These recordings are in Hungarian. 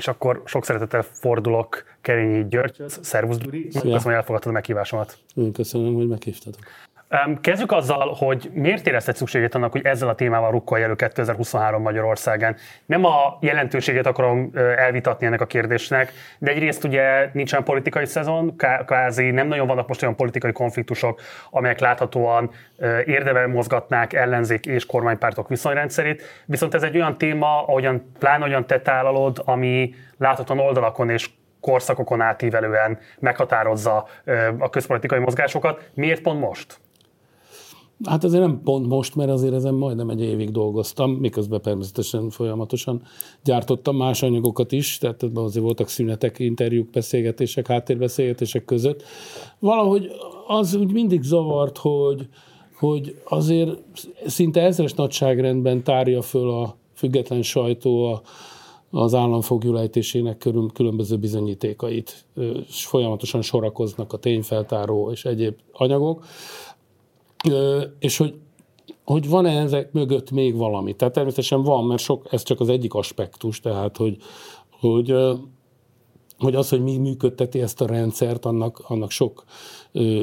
és akkor sok szeretettel fordulok Kerényi Györgyhöz. Szervusz, Duri! Köszönöm, hogy elfogadtad a meghívásomat. Én köszönöm, hogy meghívtatok. Kezdjük azzal, hogy miért érezted szükségét annak, hogy ezzel a témával rukkolj elő 2023 Magyarországen. Nem a jelentőségét akarom elvitatni ennek a kérdésnek, de egyrészt ugye nincsen politikai szezon, kvázi nem nagyon vannak most olyan politikai konfliktusok, amelyek láthatóan érdemel mozgatnák ellenzék és kormánypártok viszonyrendszerét. Viszont ez egy olyan téma, ahogyan, pláne olyan te tálalod, ami láthatóan oldalakon és korszakokon átívelően meghatározza a közpolitikai mozgásokat. Miért pont most? Hát azért nem pont most, mert azért ezen majdnem egy évig dolgoztam, miközben természetesen folyamatosan gyártottam más anyagokat is, tehát azért voltak szünetek, interjúk, beszélgetések, háttérbeszélgetések között. Valahogy az úgy mindig zavart, hogy, hogy azért szinte ezres nagyságrendben tárja föl a független sajtó a, az államfogjulejtésének különböző bizonyítékait, és folyamatosan sorakoznak a tényfeltáró és egyéb anyagok és hogy, hogy van-e ezek mögött még valami. Tehát természetesen van, mert sok, ez csak az egyik aspektus, tehát hogy, hogy, hogy az, hogy mi működteti ezt a rendszert, annak, annak sok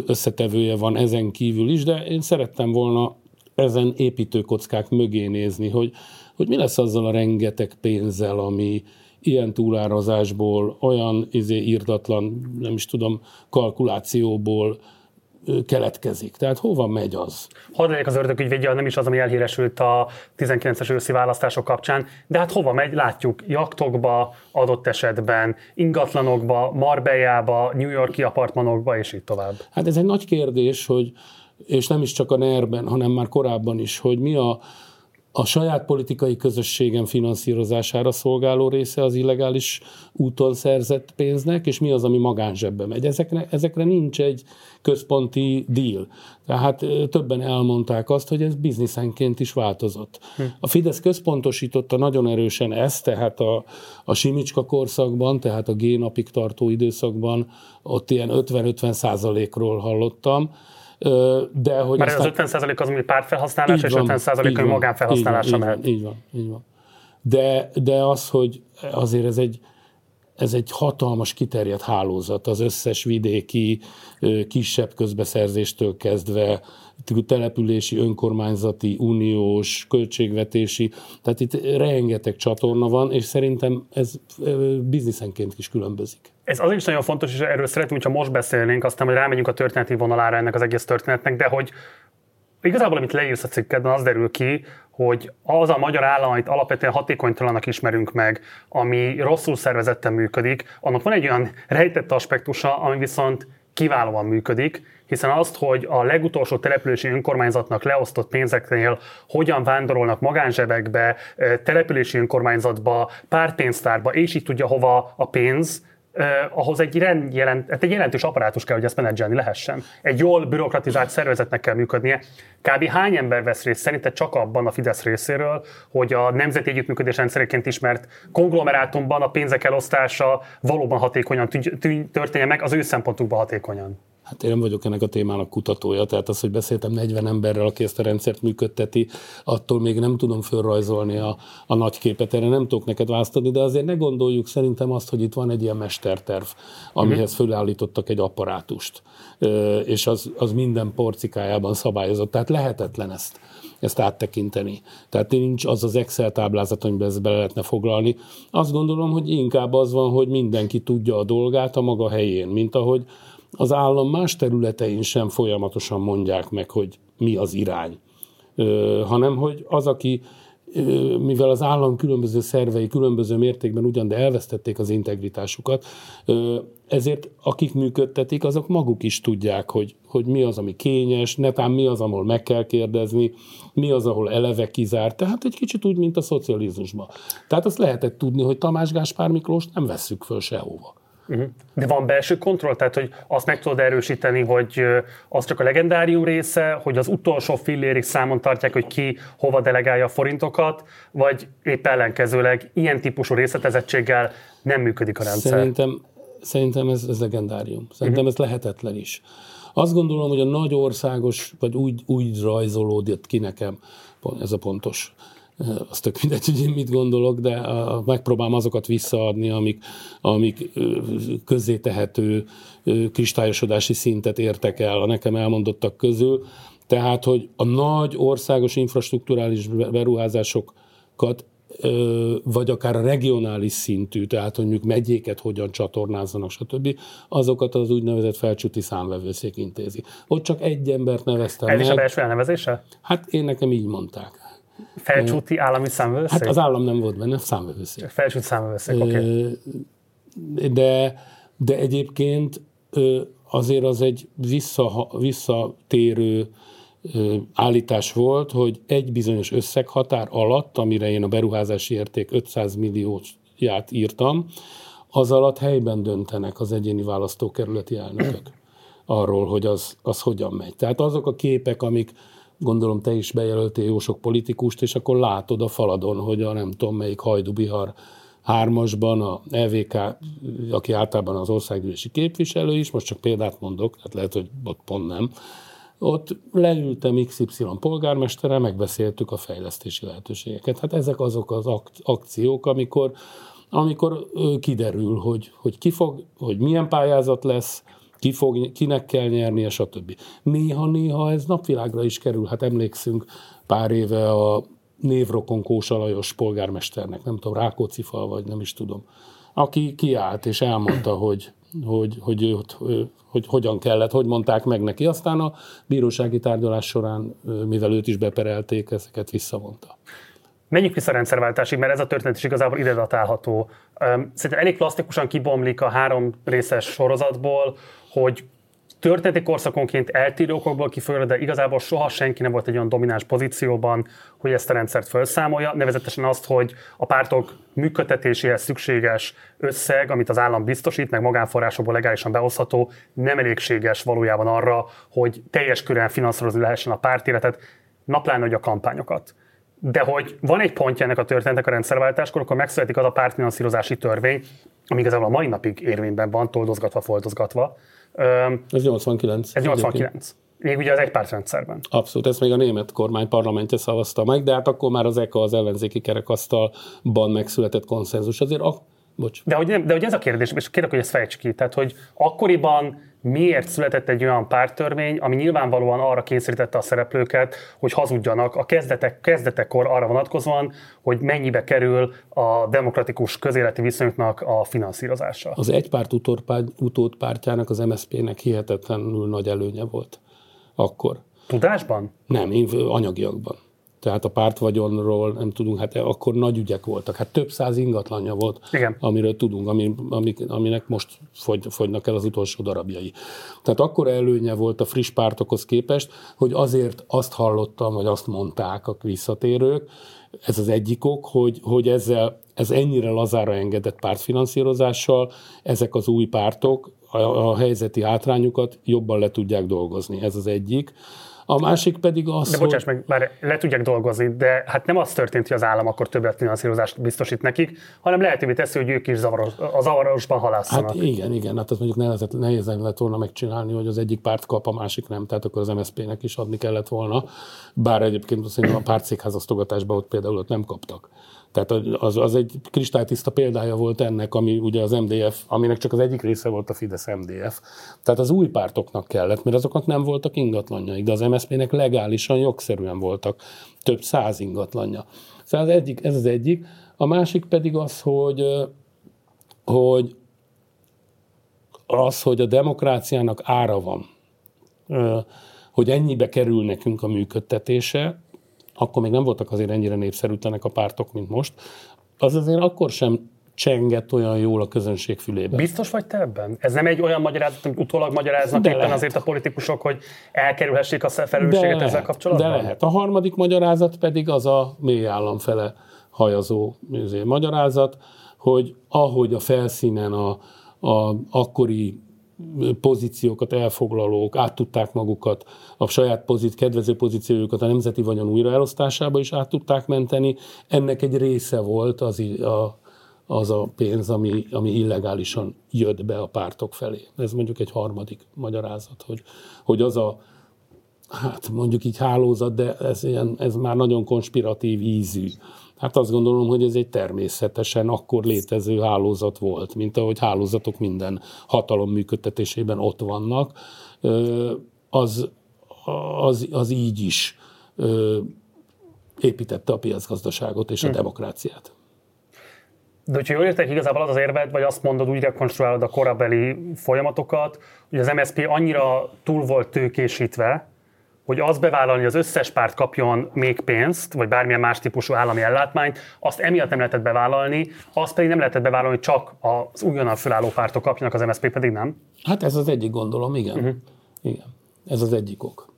összetevője van ezen kívül is, de én szerettem volna ezen építőkockák mögé nézni, hogy, hogy mi lesz azzal a rengeteg pénzzel, ami ilyen túlározásból, olyan izé írdatlan, nem is tudom, kalkulációból keletkezik. Tehát hova megy az? Hadd legyek az ördögügyvédje, nem is az, ami elhíresült a 19-es őszi választások kapcsán, de hát hova megy? Látjuk jaktokba, adott esetben ingatlanokba, Marbellába, New Yorki apartmanokba, és így tovább. Hát ez egy nagy kérdés, hogy és nem is csak a NER-ben, hanem már korábban is, hogy mi a, a saját politikai közösségen finanszírozására szolgáló része az illegális úton szerzett pénznek, és mi az, ami magánzsebbe megy. Ezekre, ezekre nincs egy központi deal. Tehát többen elmondták azt, hogy ez bizniszenként is változott. Hm. A Fidesz központosította nagyon erősen ezt, tehát a, a Simicska korszakban, tehát a G-napig tartó időszakban ott ilyen 50-50 százalékról hallottam, de hogy Mert aztán... az 50% az, ami pártfelhasználás, és 50% ami magánfelhasználásra mehet. Így van, így van. De, de az, hogy azért ez egy, ez egy hatalmas kiterjedt hálózat az összes vidéki kisebb közbeszerzéstől kezdve települési, önkormányzati, uniós, költségvetési, tehát itt rengeteg csatorna van, és szerintem ez bizniszenként is különbözik. Ez azért is nagyon fontos, és erről szeretném, hogyha most beszélnénk, aztán, hogy rámegyünk a történeti vonalára ennek az egész történetnek, de hogy igazából, amit leírsz a cikkedben, az derül ki, hogy az a magyar állam, amit alapvetően hatékonytalanak ismerünk meg, ami rosszul szervezetten működik, annak van egy olyan rejtett aspektusa, ami viszont kiválóan működik, hiszen azt, hogy a legutolsó települési önkormányzatnak leosztott pénzeknél hogyan vándorolnak magánzsebekbe, települési önkormányzatba, pártpénztárba, és így tudja hova a pénz, eh, ahhoz egy, rend, jelent, hát egy jelentős apparátus kell, hogy ezt menedzselni lehessen. Egy jól bürokratizált szervezetnek kell működnie. Kb. hány ember vesz részt szerinted csak abban a Fidesz részéről, hogy a nemzeti együttműködés rendszereként ismert konglomerátumban a pénzek elosztása valóban hatékonyan történjen meg, az ő szempontukban hatékonyan? Hát én nem vagyok ennek a témának kutatója, tehát az, hogy beszéltem 40 emberrel, aki ezt a rendszert működteti, attól még nem tudom fölrajzolni a, a nagy képet, erre nem tudok neked választani, de azért ne gondoljuk szerintem azt, hogy itt van egy ilyen mesterterv, amihez mhm. fölállítottak egy apparátust, és az, az minden porcikájában szabályozott, tehát lehetetlen ezt ezt áttekinteni. Tehát nincs az az Excel táblázat, amiben ezt bele lehetne foglalni. Azt gondolom, hogy inkább az van, hogy mindenki tudja a dolgát a maga helyén, mint ahogy az állam más területein sem folyamatosan mondják meg, hogy mi az irány, hanem hogy az, aki mivel az állam különböző szervei különböző mértékben ugyan, de elvesztették az integritásukat, ezért akik működtetik, azok maguk is tudják, hogy, hogy mi az, ami kényes, netán mi az, ahol meg kell kérdezni, mi az, ahol eleve kizárt. Tehát egy kicsit úgy, mint a szocializmusban. Tehát azt lehetett tudni, hogy Tamás Gáspár Miklós nem vesszük föl sehova. Uh-huh. De van belső kontroll, tehát hogy azt meg tudod erősíteni, hogy az csak a legendárium része, hogy az utolsó fillérig számon tartják, hogy ki hova delegálja a forintokat, vagy épp ellenkezőleg ilyen típusú részletezettséggel nem működik a rendszer. Szerintem, szerintem ez, ez legendárium. Szerintem uh-huh. ez lehetetlen is. Azt gondolom, hogy a nagy országos, vagy úgy, úgy rajzolódott ki nekem, ez a pontos azt tök mindegy, hogy én mit gondolok, de megpróbálom azokat visszaadni, amik, amik közzétehető kristályosodási szintet értek el a nekem elmondottak közül. Tehát, hogy a nagy országos infrastruktúrális beruházásokat vagy akár a regionális szintű, tehát hogy mondjuk megyéket hogyan csatornázzanak, stb. azokat az úgynevezett felcsúti számvevőszék intézi. Ott csak egy embert neveztem Ez meg. is a belső elnevezése? Hát én nekem így mondták. Felcsúti állami számvevőszék? Hát az állam nem volt benne, számvevőszék. Felcsúti számvevőszék, oké. Okay. De, de egyébként azért az egy vissza, visszatérő állítás volt, hogy egy bizonyos összeghatár alatt, amire én a beruházási érték 500 millióját írtam, az alatt helyben döntenek az egyéni választókerületi elnökök arról, hogy az, az hogyan megy. Tehát azok a képek, amik gondolom te is bejelöltél jó sok politikust, és akkor látod a faladon, hogy a nem tudom melyik Hajdubihar hármasban a EVK, aki általában az országgyűlési képviselő is, most csak példát mondok, tehát lehet, hogy ott pont nem, ott leültem XY polgármesterrel, megbeszéltük a fejlesztési lehetőségeket. Hát ezek azok az akciók, amikor, amikor kiderül, hogy, hogy ki fog, hogy milyen pályázat lesz, ki fog, kinek kell nyernie, stb. Néha-néha ez napvilágra is kerül. Hát emlékszünk pár éve a névrokon Kósa Lajos polgármesternek, nem tudom, Rákóczi fal, vagy nem is tudom, aki kiállt és elmondta, hogy, hogy, hogy, hogy, hogy, hogy hogyan kellett, hogy mondták meg neki. Aztán a bírósági tárgyalás során, mivel őt is beperelték, ezeket visszavonta. Menjünk vissza a rendszerváltásig, mert ez a történet is igazából ide datálható. Szerintem elég plastikusan kibomlik a három részes sorozatból, hogy történeti korszakonként eltérő okokból kifolyólag, de igazából soha senki nem volt egy olyan domináns pozícióban, hogy ezt a rendszert felszámolja, nevezetesen azt, hogy a pártok működtetéséhez szükséges összeg, amit az állam biztosít, meg magánforrásokból legálisan behozható, nem elégséges valójában arra, hogy teljes körűen finanszírozni lehessen a pártéletet, naplán hogy a kampányokat. De hogy van egy pontja ennek a történetnek a rendszerváltáskor, akkor megszületik az a pártfinanszírozási törvény, ami igazából a mai napig érvényben van, toldozgatva, foltozgatva, ez 89. Ez 89. Még ugye az egypártrendszerben. Abszolút, ezt még a német kormány parlamentje szavazta meg, de hát akkor már az EKA az ellenzéki kerekasztalban megszületett konszenzus. Azért a... Bocs. De hogy, de hogy ez a kérdés, és kérlek, hogy ezt fejts ki, tehát hogy akkoriban miért született egy olyan pártörvény, ami nyilvánvalóan arra kényszerítette a szereplőket, hogy hazudjanak a kezdetek, kezdetekkor arra vonatkozóan, hogy mennyibe kerül a demokratikus közéleti viszonyoknak a finanszírozása. Az egypárt utódpártjának, az MSZP-nek hihetetlenül nagy előnye volt akkor. Tudásban? Nem, én anyagiakban tehát a pártvagyonról nem tudunk, hát akkor nagy ügyek voltak. Hát több száz ingatlanja volt, Igen. amiről tudunk, ami, amik, aminek most fogy, fogynak el az utolsó darabjai. Tehát akkor előnye volt a friss pártokhoz képest, hogy azért azt hallottam, vagy azt mondták a visszatérők, ez az egyik ok, hogy, hogy ezzel, ez ennyire lazára engedett pártfinanszírozással, ezek az új pártok a, a helyzeti hátrányukat jobban le tudják dolgozni. Ez az egyik. A másik pedig az, De bocsáss hogy... meg, már le tudják dolgozni, de hát nem az történt, hogy az állam akkor többet finanszírozást biztosít nekik, hanem lehetővé teszi, hogy ők is zavaros, a zavarosban halásszanak. Hát igen, igen, hát az mondjuk nehéz, nehéz lett volna megcsinálni, hogy az egyik párt kap, a másik nem, tehát akkor az MSZP-nek is adni kellett volna, bár egyébként a pártszékházasztogatásban ott például ott nem kaptak. Tehát az, az egy kristálytiszta példája volt ennek, ami ugye az MDF, aminek csak az egyik része volt a Fidesz MDF. Tehát az új pártoknak kellett, mert azoknak nem voltak ingatlanjaik, de az MSZP-nek legálisan, jogszerűen voltak több száz ingatlanja. Szóval az egyik, ez az egyik. A másik pedig az, hogy, hogy az, hogy a demokráciának ára van, hogy ennyibe kerül nekünk a működtetése, akkor még nem voltak azért ennyire népszerűtlenek a pártok, mint most, az azért akkor sem csengett olyan jól a közönség fülébe. Biztos vagy te ebben? Ez nem egy olyan magyarázat, amit utólag magyaráznak de éppen lehet. azért a politikusok, hogy elkerülhessék a felelősséget ezzel kapcsolatban? De lehet. A harmadik magyarázat pedig az a mély állam fele hajazó magyarázat, hogy ahogy a felszínen a, a akkori pozíciókat elfoglalók át tudták magukat, a saját pozíc, kedvező pozíciójukat a nemzeti vagyon újraelosztásába is át tudták menteni. Ennek egy része volt az a, az a pénz, ami, ami illegálisan jött be a pártok felé. Ez mondjuk egy harmadik magyarázat, hogy, hogy az a hát mondjuk így hálózat, de ez, ilyen, ez már nagyon konspiratív ízű. Hát azt gondolom, hogy ez egy természetesen akkor létező hálózat volt, mint ahogy hálózatok minden hatalom működtetésében ott vannak. Az, az, az így is építette a piacgazdaságot és a hm. demokráciát. De hogyha jól értek, igazából az az érved, vagy azt mondod, úgy rekonstruálod a korabeli folyamatokat, hogy az MSZP annyira túl volt tőkésítve, hogy az bevállalni, hogy az összes párt kapjon még pénzt, vagy bármilyen más típusú állami ellátmányt, azt emiatt nem lehetett bevállalni, azt pedig nem lehetett bevállalni, hogy csak az újonnan fölálló pártok kapjanak, az MSZP pedig nem? Hát ez az egyik gondolom, igen. Uh-huh. Igen, ez az egyik ok.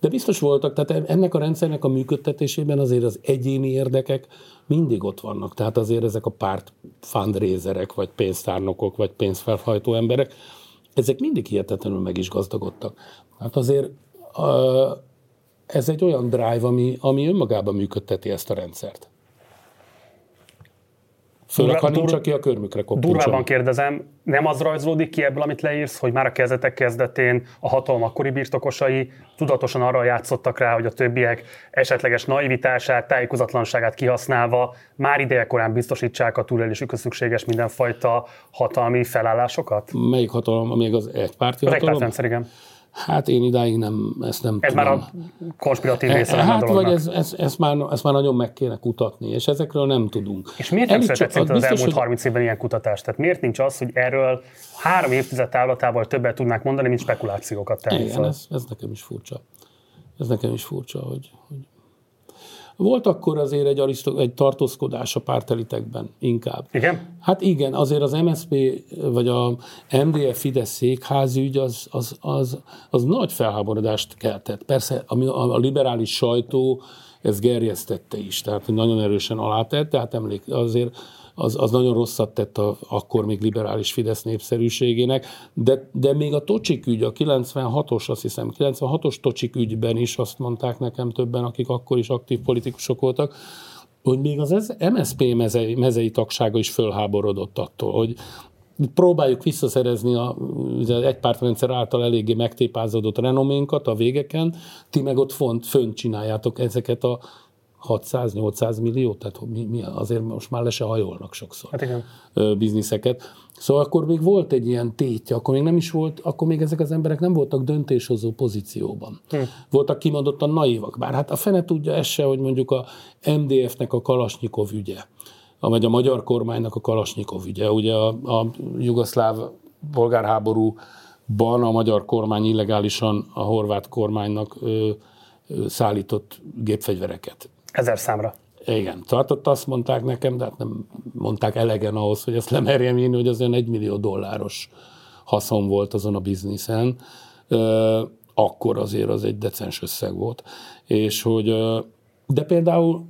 De biztos voltak, tehát ennek a rendszernek a működtetésében azért az egyéni érdekek mindig ott vannak. Tehát azért ezek a párt fundraiserek, vagy pénztárnokok, vagy pénzfelhajtó emberek, ezek mindig hihetetlenül meg is gazdagodtak. Hát azért ez egy olyan drive, ami, ami önmagában működteti ezt a rendszert. Főleg, ha nincs, aki a körmükre koppintson. Durvában kérdezem, nem az rajzolódik ki ebből, amit leírsz, hogy már a kezdetek kezdetén a hatalom akkori birtokosai tudatosan arra játszottak rá, hogy a többiek esetleges naivitását, tájékozatlanságát kihasználva már idejekorán biztosítsák a túlélésükhöz szükséges mindenfajta hatalmi felállásokat? Melyik hatalom? Még az egypárti hatalom? Az egypártrendszer, igen. Hát én idáig nem, ezt nem ez tudom. már a konspiratív része Hát a vagy ez, ez, ez, már, ez már nagyon meg kéne kutatni, és ezekről nem tudunk. És miért nem született az, az elmúlt hogy... 30 évben ilyen kutatás? Tehát miért nincs az, hogy erről három évtized távlatával többet tudnák mondani, mint spekulációkat tenni? Igen, ez, ez nekem is furcsa. Ez nekem is furcsa, hogy, hogy volt akkor azért egy, arisztok, egy tartózkodás a pártelitekben inkább. Igen? Hát igen, azért az MSZP vagy a MDF Fidesz székházügy az, az, az, az nagy felháborodást keltett. Persze a, a liberális sajtó ez gerjesztette is, tehát nagyon erősen alátett, tehát emlék, azért az, az nagyon rosszat tett a, akkor még liberális Fidesz népszerűségének, de, de még a Tocsik ügy, a 96-os, azt hiszem, 96-os Tocsik ügyben is azt mondták nekem többen, akik akkor is aktív politikusok voltak, hogy még az MSZP mezei, mezei tagsága is fölháborodott attól, hogy próbáljuk visszaszerezni a, az egypártrendszer által eléggé megtépázódott renoménkat a végeken, ti meg ott font, fönt csináljátok ezeket a 600-800 millió, tehát mi, mi, azért most már le se hajolnak sokszor hát igen. bizniszeket. Szóval akkor még volt egy ilyen tétje, akkor még nem is volt, akkor még ezek az emberek nem voltak döntéshozó pozícióban. Hm. Voltak kimondottan naívak. Bár hát a fene tudja ez se, hogy mondjuk a MDF-nek a Kalasnyikov ügye, vagy a magyar kormánynak a Kalasnyikov ügye. Ugye a, a jugoszláv polgárháborúban a magyar kormány illegálisan a horvát kormánynak ö, szállított gépfegyvereket Ezer számra. Igen, tartott azt mondták nekem, de hát nem mondták elegen ahhoz, hogy ezt lemerjem írni, hogy az olyan egy millió dolláros haszon volt azon a bizniszen. Akkor azért az egy decens összeg volt. És hogy, de például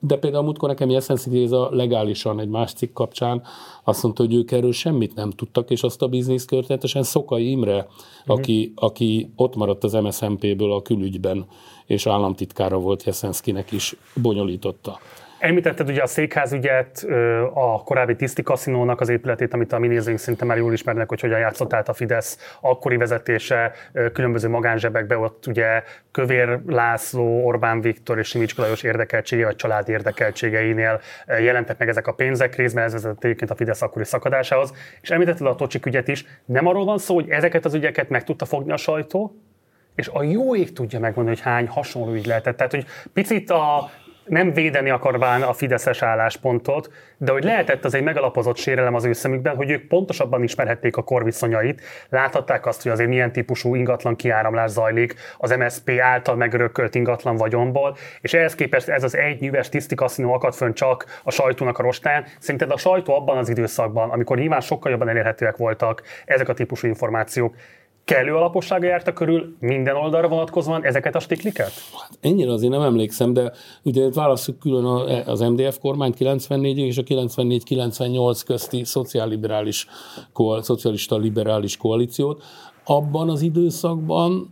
de például múltkor nekem Jeszenszki Géza legálisan egy más cikk kapcsán azt mondta, hogy ők erről semmit nem tudtak, és azt a bizniszt történetesen Szokai Imre, uh-huh. aki, aki ott maradt az MSZMP-ből a külügyben, és államtitkára volt Jeszenszkinek is, bonyolította. Említetted ugye a székházügyet, a korábbi Tiszti Kaszinónak az épületét, amit a mi nézőink szinte már jól ismernek, hogy hogyan játszott át a Fidesz akkori vezetése különböző magánzsebekbe, ott ugye Kövér László, Orbán Viktor és Simics Lajos érdekeltsége vagy család érdekeltségeinél jelentek meg ezek a pénzek, részben ez vezetett egyébként a Fidesz akkori szakadásához. És említetted a Tocsik ügyet is, nem arról van szó, hogy ezeket az ügyeket meg tudta fogni a sajtó, és a jó ég tudja megmondani, hogy hány hasonló ügy lehetett. Tehát, hogy picit a nem védeni akarván a fideszes álláspontot, de hogy lehetett az egy megalapozott sérelem az ő szemükben, hogy ők pontosabban ismerhették a korviszonyait, láthatták azt, hogy azért milyen típusú ingatlan kiáramlás zajlik az MSP által megörökölt ingatlan vagyomból, és ehhez képest ez az egy nyüves tiszti kaszinó akadt fönn csak a sajtónak a rostán. Szerinted a sajtó abban az időszakban, amikor nyilván sokkal jobban elérhetőek voltak ezek a típusú információk, kellő alapossága járta körül minden oldalra vonatkozóan ezeket a stikliket? Hát ennyire azért nem emlékszem, de ugye válaszuk külön az MDF kormány 94 és a 94-98 közti szociálliberális, szocialista liberális koalíciót. Abban az időszakban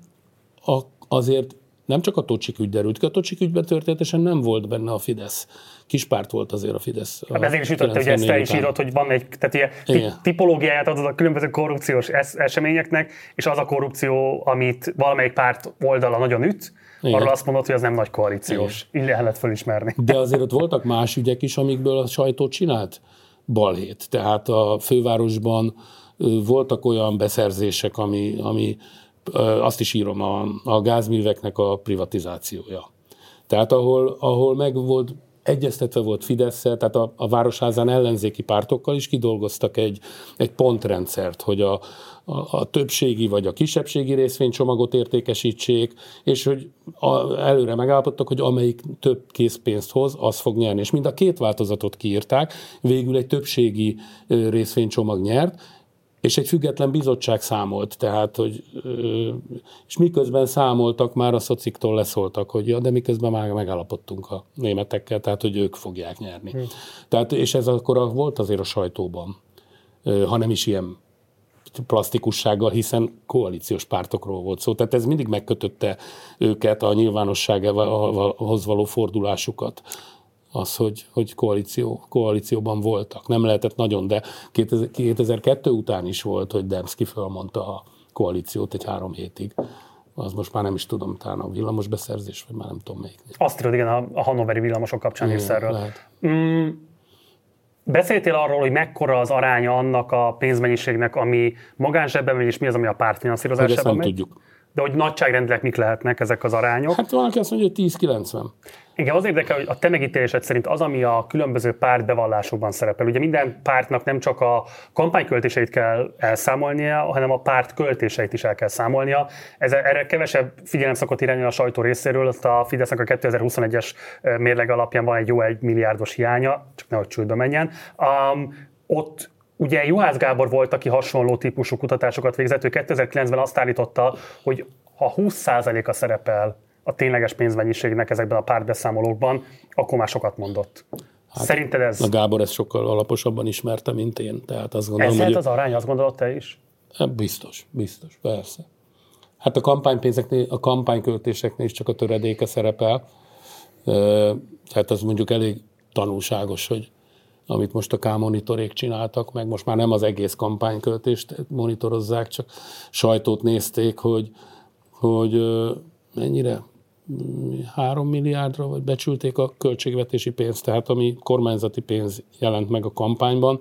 azért Nem csak a Tocsik ügy derült ki, a Tocsik ügyben történetesen nem volt benne a Fidesz. Kispárt volt azért a Fidesz. Hát ezért is jutott, hogy ezt te is írod, hogy van egy tehát ilyen tipológiáját adod a különböző korrupciós eseményeknek, és az a korrupció, amit valamelyik párt oldala nagyon üt, igen. Arról azt mondod, hogy ez nem nagy koalíciós. Igen. Így lehet fölismerni. De azért ott voltak más ügyek is, amikből a sajtó csinált balhét. Tehát a fővárosban voltak olyan beszerzések, ami, ami azt is írom, a, a gázműveknek a privatizációja. Tehát ahol, ahol meg volt egyeztetve volt fidesz tehát a, a Városházán ellenzéki pártokkal is kidolgoztak egy, egy pontrendszert, hogy a, a, a többségi vagy a kisebbségi részvénycsomagot értékesítsék, és hogy a, előre megállapodtak, hogy amelyik több készpénzt hoz, az fog nyerni. És mind a két változatot kiírták, végül egy többségi részvénycsomag nyert, és egy független bizottság számolt, tehát, hogy, és miközben számoltak, már a szociktól leszóltak, hogy ja, de miközben már megállapodtunk a németekkel, tehát, hogy ők fogják nyerni. Hmm. Tehát, és ez akkor volt azért a sajtóban, hanem is ilyen plastikussággal, hiszen koalíciós pártokról volt szó. Tehát ez mindig megkötötte őket a nyilvánossághoz való fordulásukat az, hogy, hogy koalíció, koalícióban voltak. Nem lehetett nagyon, de 2002 után is volt, hogy Demszki felmondta a koalíciót egy három hétig. Az most már nem is tudom, talán a villamos beszerzés, vagy már nem tudom melyik. Azt tudod, igen, a, a hanoveri villamosok kapcsán is erről. Mm, beszéltél arról, hogy mekkora az aránya annak a pénzmennyiségnek, ami magánzsebben megy, és mi az, ami a pártfinanszírozásában megy? tudjuk. De hogy nagyságrendileg mik lehetnek ezek az arányok? Hát van, aki azt mondja, hogy 10-90. Igen, az érdekel, hogy a te megítélésed szerint az, ami a különböző párt bevallásokban szerepel. Ugye minden pártnak nem csak a kampányköltéseit kell elszámolnia, hanem a párt költéseit is el kell számolnia. Ez, erre kevesebb figyelem szokott irányulni a sajtó részéről, azt a Fidesznek a 2021-es mérleg alapján van egy jó egy milliárdos hiánya, csak nehogy csődbe menjen. Um, ott Ugye Juhász Gábor volt, aki hasonló típusú kutatásokat végzett, ő 2009-ben azt állította, hogy ha 20%-a szerepel a tényleges pénzmennyiségnek ezekben a pártbeszámolókban, akkor már sokat mondott. Hát, Szerinted ez? A Gábor ezt sokkal alaposabban ismerte, mint én. Tehát azt gondolom, ez hogy... az arány, azt gondolod te is? Hát biztos, biztos, persze. Hát a kampánypénzeknél, a kampányköltéseknél is csak a töredéke szerepel. Tehát az mondjuk elég tanulságos, hogy amit most a K-monitorék csináltak, meg most már nem az egész kampányköltést monitorozzák, csak sajtót nézték, hogy, hogy mennyire 3 milliárdra, vagy becsülték a költségvetési pénzt, tehát ami kormányzati pénz jelent meg a kampányban.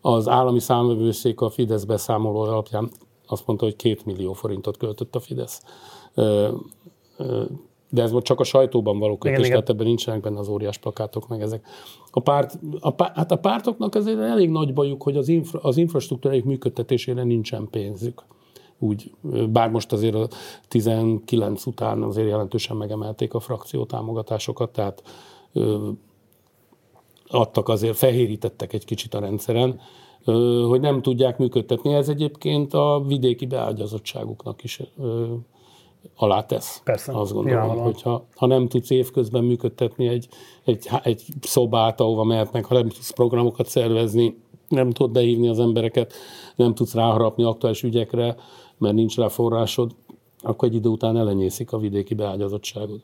Az állami számvevőszék a Fidesz beszámoló alapján azt mondta, hogy két millió forintot költött a Fidesz. De ez most csak a sajtóban való kötés, tehát ebben nincsenek benne az óriás plakátok, meg ezek. A párt, a, párt, hát a pártoknak azért elég nagy bajuk, hogy az, infra, az infrastruktúráik működtetésére nincsen pénzük úgy, bár most azért a 19 után azért jelentősen megemelték a frakció támogatásokat, tehát adtak azért, fehérítettek egy kicsit a rendszeren, hogy nem tudják működtetni. Ez egyébként a vidéki beágyazottságuknak is ö, alátesz. Persze. Azt gondolom, hogy ha, ha nem tudsz évközben működtetni egy, egy, egy szobát, ahova mehetnek, ha nem tudsz programokat szervezni, nem tudod behívni az embereket, nem tudsz ráharapni aktuális ügyekre, mert nincs rá forrásod, akkor egy idő után elenyészik a vidéki beágyazottságod.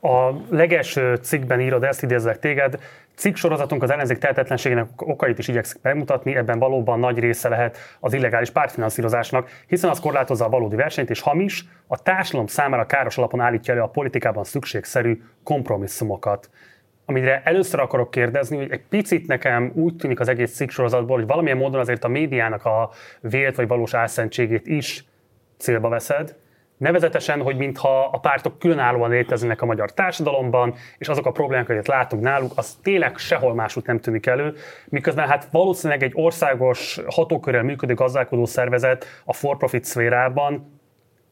A legelső cikkben írod, ezt idézlek téged, cikk sorozatunk az ellenzék tehetetlenségének okait is igyekszik bemutatni, ebben valóban nagy része lehet az illegális pártfinanszírozásnak, hiszen az korlátozza a valódi versenyt, és hamis, a társadalom számára káros alapon állítja elő a politikában szükségszerű kompromisszumokat amire először akarok kérdezni, hogy egy picit nekem úgy tűnik az egész cikksorozatból, hogy valamilyen módon azért a médiának a vélt vagy valós álszentségét is célba veszed, Nevezetesen, hogy mintha a pártok különállóan léteznek a magyar társadalomban, és azok a problémák, amiket látunk náluk, az tényleg sehol máshogy nem tűnik elő, miközben hát valószínűleg egy országos hatókörrel működő gazdálkodó szervezet a for-profit szférában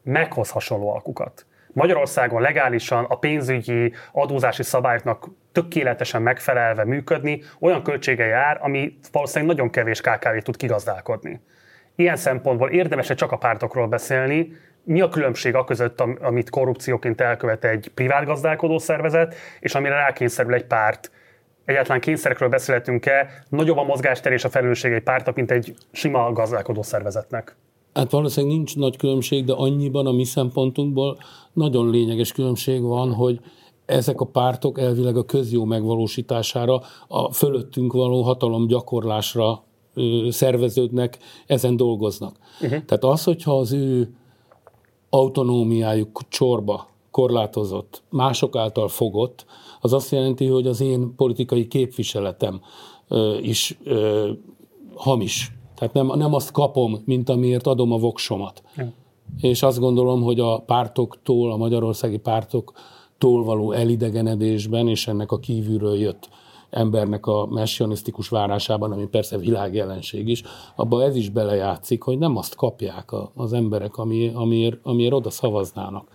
meghoz hasonló alkukat. Magyarországon legálisan a pénzügyi adózási szabályoknak tökéletesen megfelelve működni, olyan költsége jár, ami valószínűleg nagyon kevés KKV tud kigazdálkodni. Ilyen szempontból érdemes csak a pártokról beszélni, mi a különbség a között, amit korrupcióként elkövet egy privát gazdálkodó szervezet, és amire rákényszerül egy párt. Egyáltalán kényszerekről beszélhetünk-e, nagyobb a mozgáster és a felelősség egy pártnak, mint egy sima gazdálkodó szervezetnek? Hát valószínűleg nincs nagy különbség, de annyiban a mi szempontunkból nagyon lényeges különbség van, hogy ezek a pártok elvileg a közjó megvalósítására, a fölöttünk való hatalom gyakorlásra szerveződnek, ezen dolgoznak. Uh-huh. Tehát az, hogyha az ő autonómiájuk csorba korlátozott, mások által fogott, az azt jelenti, hogy az én politikai képviseletem ö, is ö, hamis. Tehát nem, nem azt kapom, mint amiért adom a voksomat. Ja. És azt gondolom, hogy a pártoktól, a magyarországi pártoktól való elidegenedésben, és ennek a kívülről jött embernek a messianisztikus várásában, ami persze világjelenség is, abban ez is belejátszik, hogy nem azt kapják az emberek, ami, amiért, amiért oda szavaznának.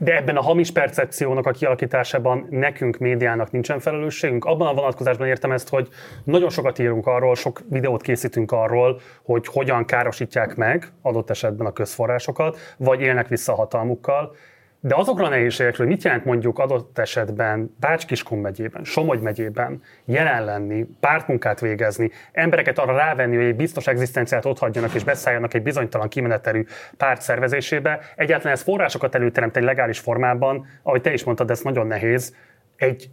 De ebben a hamis percepciónak a kialakításában nekünk, médiának nincsen felelősségünk. Abban a vonatkozásban értem ezt, hogy nagyon sokat írunk arról, sok videót készítünk arról, hogy hogyan károsítják meg adott esetben a közforrásokat, vagy élnek vissza a hatalmukkal. De azokra a nehézségekről, mit jelent mondjuk adott esetben Bács-Kiskun megyében, Somogy megyében jelen lenni, pártmunkát végezni, embereket arra rávenni, hogy egy biztos egzisztenciát ott hagyjanak és beszálljanak egy bizonytalan kimenetelű párt szervezésébe, egyáltalán ez forrásokat előteremteni legális formában, ahogy te is mondtad, ez nagyon nehéz, egy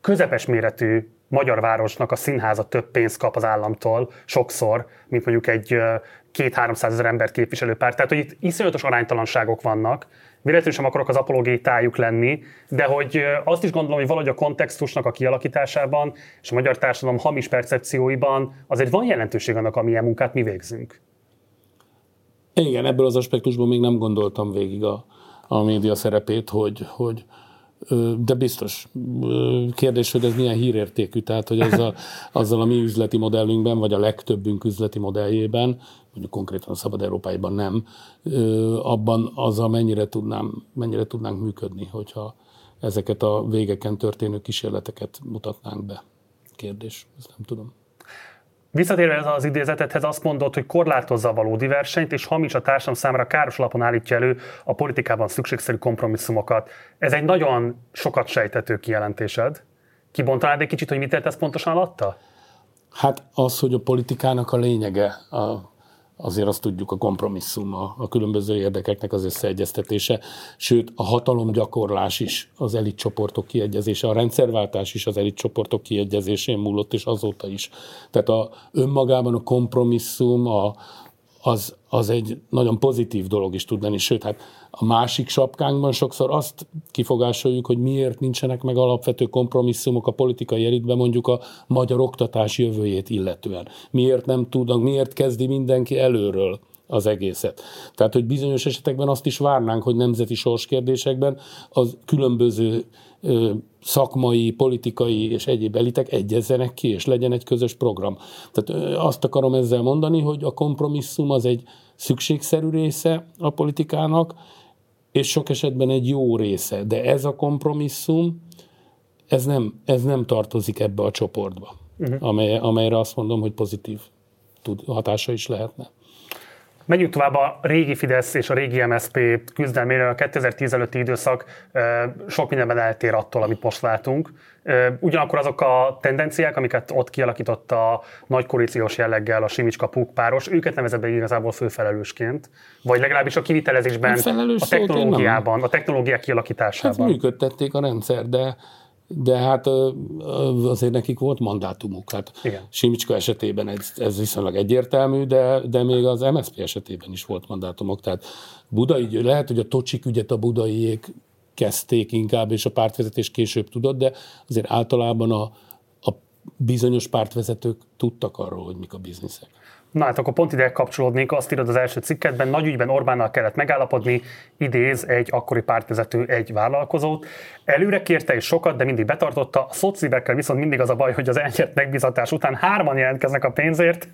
közepes méretű magyar városnak a színháza több pénzt kap az államtól sokszor, mint mondjuk egy két-háromszázezer ember képviselő párt. Tehát, hogy itt iszonyatos aránytalanságok vannak, véletlenül sem akarok az apologétájuk lenni, de hogy azt is gondolom, hogy valahogy a kontextusnak a kialakításában és a magyar társadalom hamis percepcióiban azért van jelentőség annak, amilyen munkát mi végzünk. Igen, ebből az aspektusból még nem gondoltam végig a, a média szerepét, hogy, hogy de biztos. Kérdés, hogy ez milyen hírértékű, tehát hogy azzal, azzal a mi üzleti modellünkben, vagy a legtöbbünk üzleti modelljében, mondjuk konkrétan a Szabad Európáiban nem, abban azzal mennyire, tudnám, mennyire tudnánk működni, hogyha ezeket a végeken történő kísérleteket mutatnánk be. Kérdés, ezt nem tudom. Visszatérve ez az idézetethez azt mondod, hogy korlátozza a valódi versenyt, és hamis a társadalom számára káros alapon állítja elő a politikában szükségszerű kompromisszumokat. Ez egy nagyon sokat sejtető kijelentésed. Kibontanád egy kicsit, hogy mit értesz pontosan alatta? Hát az, hogy a politikának a lényege a azért azt tudjuk a kompromisszum, a, a különböző érdekeknek az összeegyeztetése, sőt a hatalomgyakorlás is az elitcsoportok kiegyezése, a rendszerváltás is az elitcsoportok kiegyezésén múlott, és azóta is. Tehát a, önmagában a kompromisszum, a, az, az egy nagyon pozitív dolog is tud lenni, sőt, hát a másik sapkánkban sokszor azt kifogásoljuk, hogy miért nincsenek meg alapvető kompromisszumok a politikai elitben mondjuk a magyar oktatás jövőjét illetően. Miért nem tudnak, miért kezdi mindenki előről az egészet. Tehát, hogy bizonyos esetekben azt is várnánk, hogy nemzeti sorskérdésekben az különböző ö, szakmai, politikai és egyéb elitek egyezzenek ki, és legyen egy közös program. Tehát ö, azt akarom ezzel mondani, hogy a kompromisszum az egy szükségszerű része a politikának, és sok esetben egy jó része. De ez a kompromisszum, ez nem, ez nem tartozik ebbe a csoportba, uh-huh. amely, amelyre azt mondom, hogy pozitív tud, hatása is lehetne. Menjünk tovább a régi Fidesz és a régi MSZP küzdelmére. A 2010 előtti időszak sok mindenben eltér attól, amit most látunk. Ugyanakkor azok a tendenciák, amiket ott kialakított a nagy koalíciós jelleggel a Simicska Puk páros, őket nevezett be igazából főfelelősként, vagy legalábbis a kivitelezésben, a technológiában, a technológiák kialakításában. Hát működtették a rendszer, de de hát azért nekik volt mandátumuk. Hát Igen. Simicska esetében ez, ez viszonylag egyértelmű, de, de még az MSZP esetében is volt mandátumok. Tehát Budai, lehet, hogy a Tocsik ügyet a budaiék kezdték inkább, és a pártvezetés később tudott, de azért általában a, a bizonyos pártvezetők tudtak arról, hogy mik a bizniszek. Na hát akkor pont ide kapcsolódnék, azt írod az első cikketben, nagy ügyben Orbánnal kellett megállapodni, idéz egy akkori pártvezető egy vállalkozót. Előre kérte és sokat, de mindig betartotta. A szocibekkel viszont mindig az a baj, hogy az elnyert megbizatás után hárman jelentkeznek a pénzért,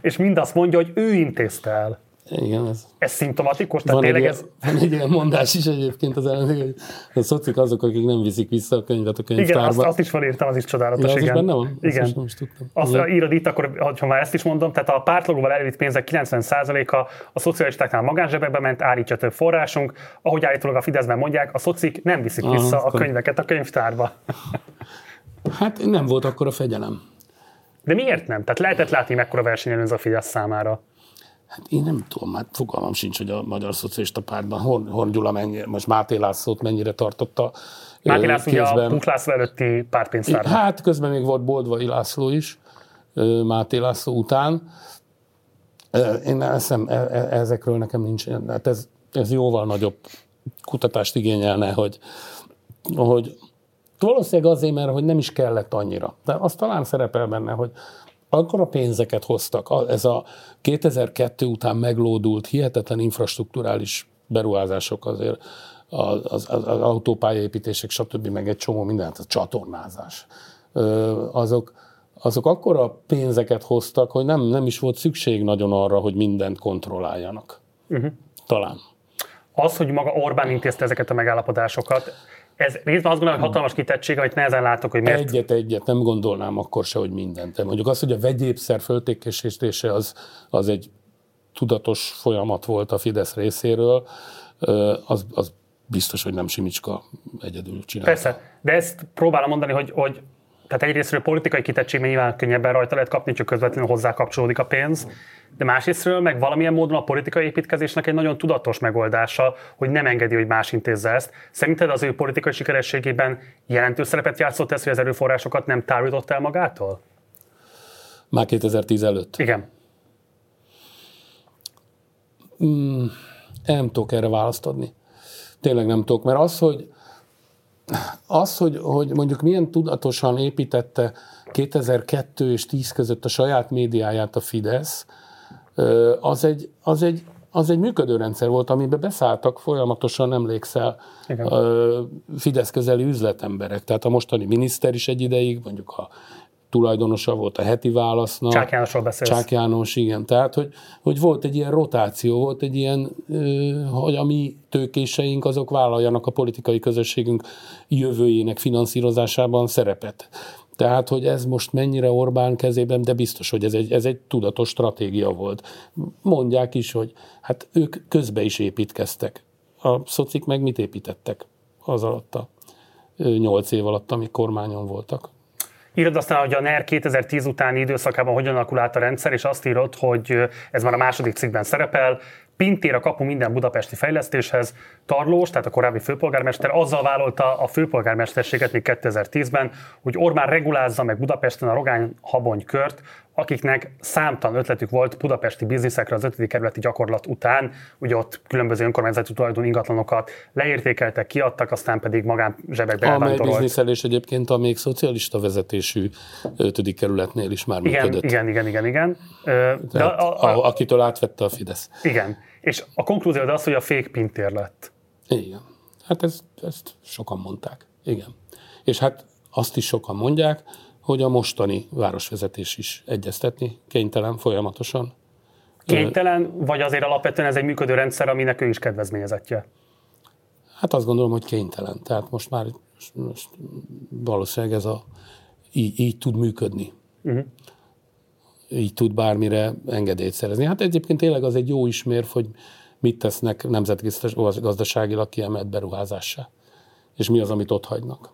és mind azt mondja, hogy ő intézte el. Igen, ez... Ez szimptomatikus? Tehát van, tényleg egy, ez... van egy ilyen mondás is egyébként az ellenzék, hogy a szocik azok, akik nem viszik vissza a könyvet a könyvtárba. Igen, azt, azt is felírtam, az is csodálatos. Ja, az igen. Is benne van? Igen. Azt nem is tudtam. Azt igen. írod itt, akkor, ha már ezt is mondom, tehát a pártlogóval elvitt pénzek 90%-a a szocialistáknál magánzsebekbe ment, állítja több forrásunk. Ahogy állítólag a Fideszben mondják, a szocik nem viszik Aha, vissza a könyveket a könyvtárba. Hát nem volt akkor a fegyelem. De miért nem? Tehát lehetett látni, mekkora versenyelőz a Fidesz számára. Hát én nem tudom, hát fogalmam sincs, hogy a Magyar Szocialista Pártban Horn, Horn Gyula mennyi, most Máté Lászlót mennyire tartotta Máté László ugye a László előtti pártpénztár. Hát közben még volt Boldvai László is, Máté László után. Én eszem, e, e, ezekről nekem nincs, hát ez, ez jóval nagyobb kutatást igényelne, hogy, hogy valószínűleg azért, mert hogy nem is kellett annyira. De az talán szerepel benne, hogy akkor a pénzeket hoztak. Ez a 2002 után meglódult hihetetlen infrastruktúrális beruházások azért, az, az, az autópályaépítések, stb. meg egy csomó mindent, a csatornázás. Azok, azok akkora pénzeket hoztak, hogy nem, nem is volt szükség nagyon arra, hogy mindent kontrolláljanak. Uh-huh. Talán. Az, hogy maga Orbán intézte ezeket a megállapodásokat, ez részben azt gondolom, hogy hatalmas kitettség, amit nehezen látok, hogy miért. Egyet, egyet, nem gondolnám akkor se, hogy mindent. De mondjuk az, hogy a vegyépszer föltékesítése az, az egy tudatos folyamat volt a Fidesz részéről, az, az biztos, hogy nem Simicska egyedül csinálta. Persze, de ezt próbálom mondani, hogy, hogy tehát egyrésztről politikai kitettség nyilván könnyebben rajta lehet kapni, csak közvetlenül hozzá kapcsolódik a pénz, de másrésztről meg valamilyen módon a politikai építkezésnek egy nagyon tudatos megoldása, hogy nem engedi, hogy más intézze ezt. Szerinted az ő politikai sikerességében jelentős szerepet játszott ez, hogy az erőforrásokat nem távolított el magától? Már 2010 előtt? Igen. Mm, nem tudok erre választ adni. Tényleg nem tudok, mert az, hogy az, hogy, hogy mondjuk milyen tudatosan építette 2002 és 10 között a saját médiáját a Fidesz, az egy, az egy, az egy működő rendszer volt, amiben beszálltak folyamatosan, emlékszel, Igen. Fidesz közeli üzletemberek. Tehát a mostani miniszter is egy ideig, mondjuk a tulajdonosa volt a heti válasznak. Csák Jánosról beszélsz. Csák János, igen. Tehát, hogy, hogy volt egy ilyen rotáció, volt egy ilyen, hogy a mi tőkéseink azok vállaljanak a politikai közösségünk jövőjének finanszírozásában szerepet. Tehát, hogy ez most mennyire Orbán kezében, de biztos, hogy ez egy, ez egy tudatos stratégia volt. Mondják is, hogy hát ők közbe is építkeztek. A szocik meg mit építettek az alatt a nyolc év alatt, amik kormányon voltak? Írod aztán, hogy a NER 2010 utáni időszakában hogyan alakul át a rendszer, és azt írod, hogy ez már a második cikkben szerepel, Pintér a kapu minden budapesti fejlesztéshez. Tarlós, tehát a korábbi főpolgármester azzal vállalta a főpolgármesterséget még 2010-ben, hogy Orbán regulázza meg Budapesten a Rogány Habony kört, akiknek számtalan ötletük volt budapesti bizniszekre az 5. kerületi gyakorlat után, ugye ott különböző önkormányzati tulajdon ingatlanokat leértékeltek, kiadtak, aztán pedig magán zsebekbe Amely bizniszelés egyébként a még szocialista vezetésű 5. kerületnél is már igen, működött. Igen, igen, igen, igen. De a, a, a, akitől átvette a Fidesz. Igen. És a konklúzió az, hogy a fék pintér lett. Igen. Hát ezt, ezt sokan mondták. Igen. És hát azt is sokan mondják, hogy a mostani városvezetés is egyeztetni kénytelen folyamatosan. Kénytelen, vagy azért alapvetően ez egy működő rendszer, aminek ő is kedvezményezetje? Hát azt gondolom, hogy kénytelen. Tehát most már most valószínűleg ez a, így, így tud működni. Uh-huh. Így tud bármire engedélyt szerezni. Hát egyébként tényleg az egy jó ismér, hogy mit tesznek nemzetgazdaságilag kiemelt beruházássá. És mi az, amit ott hagynak.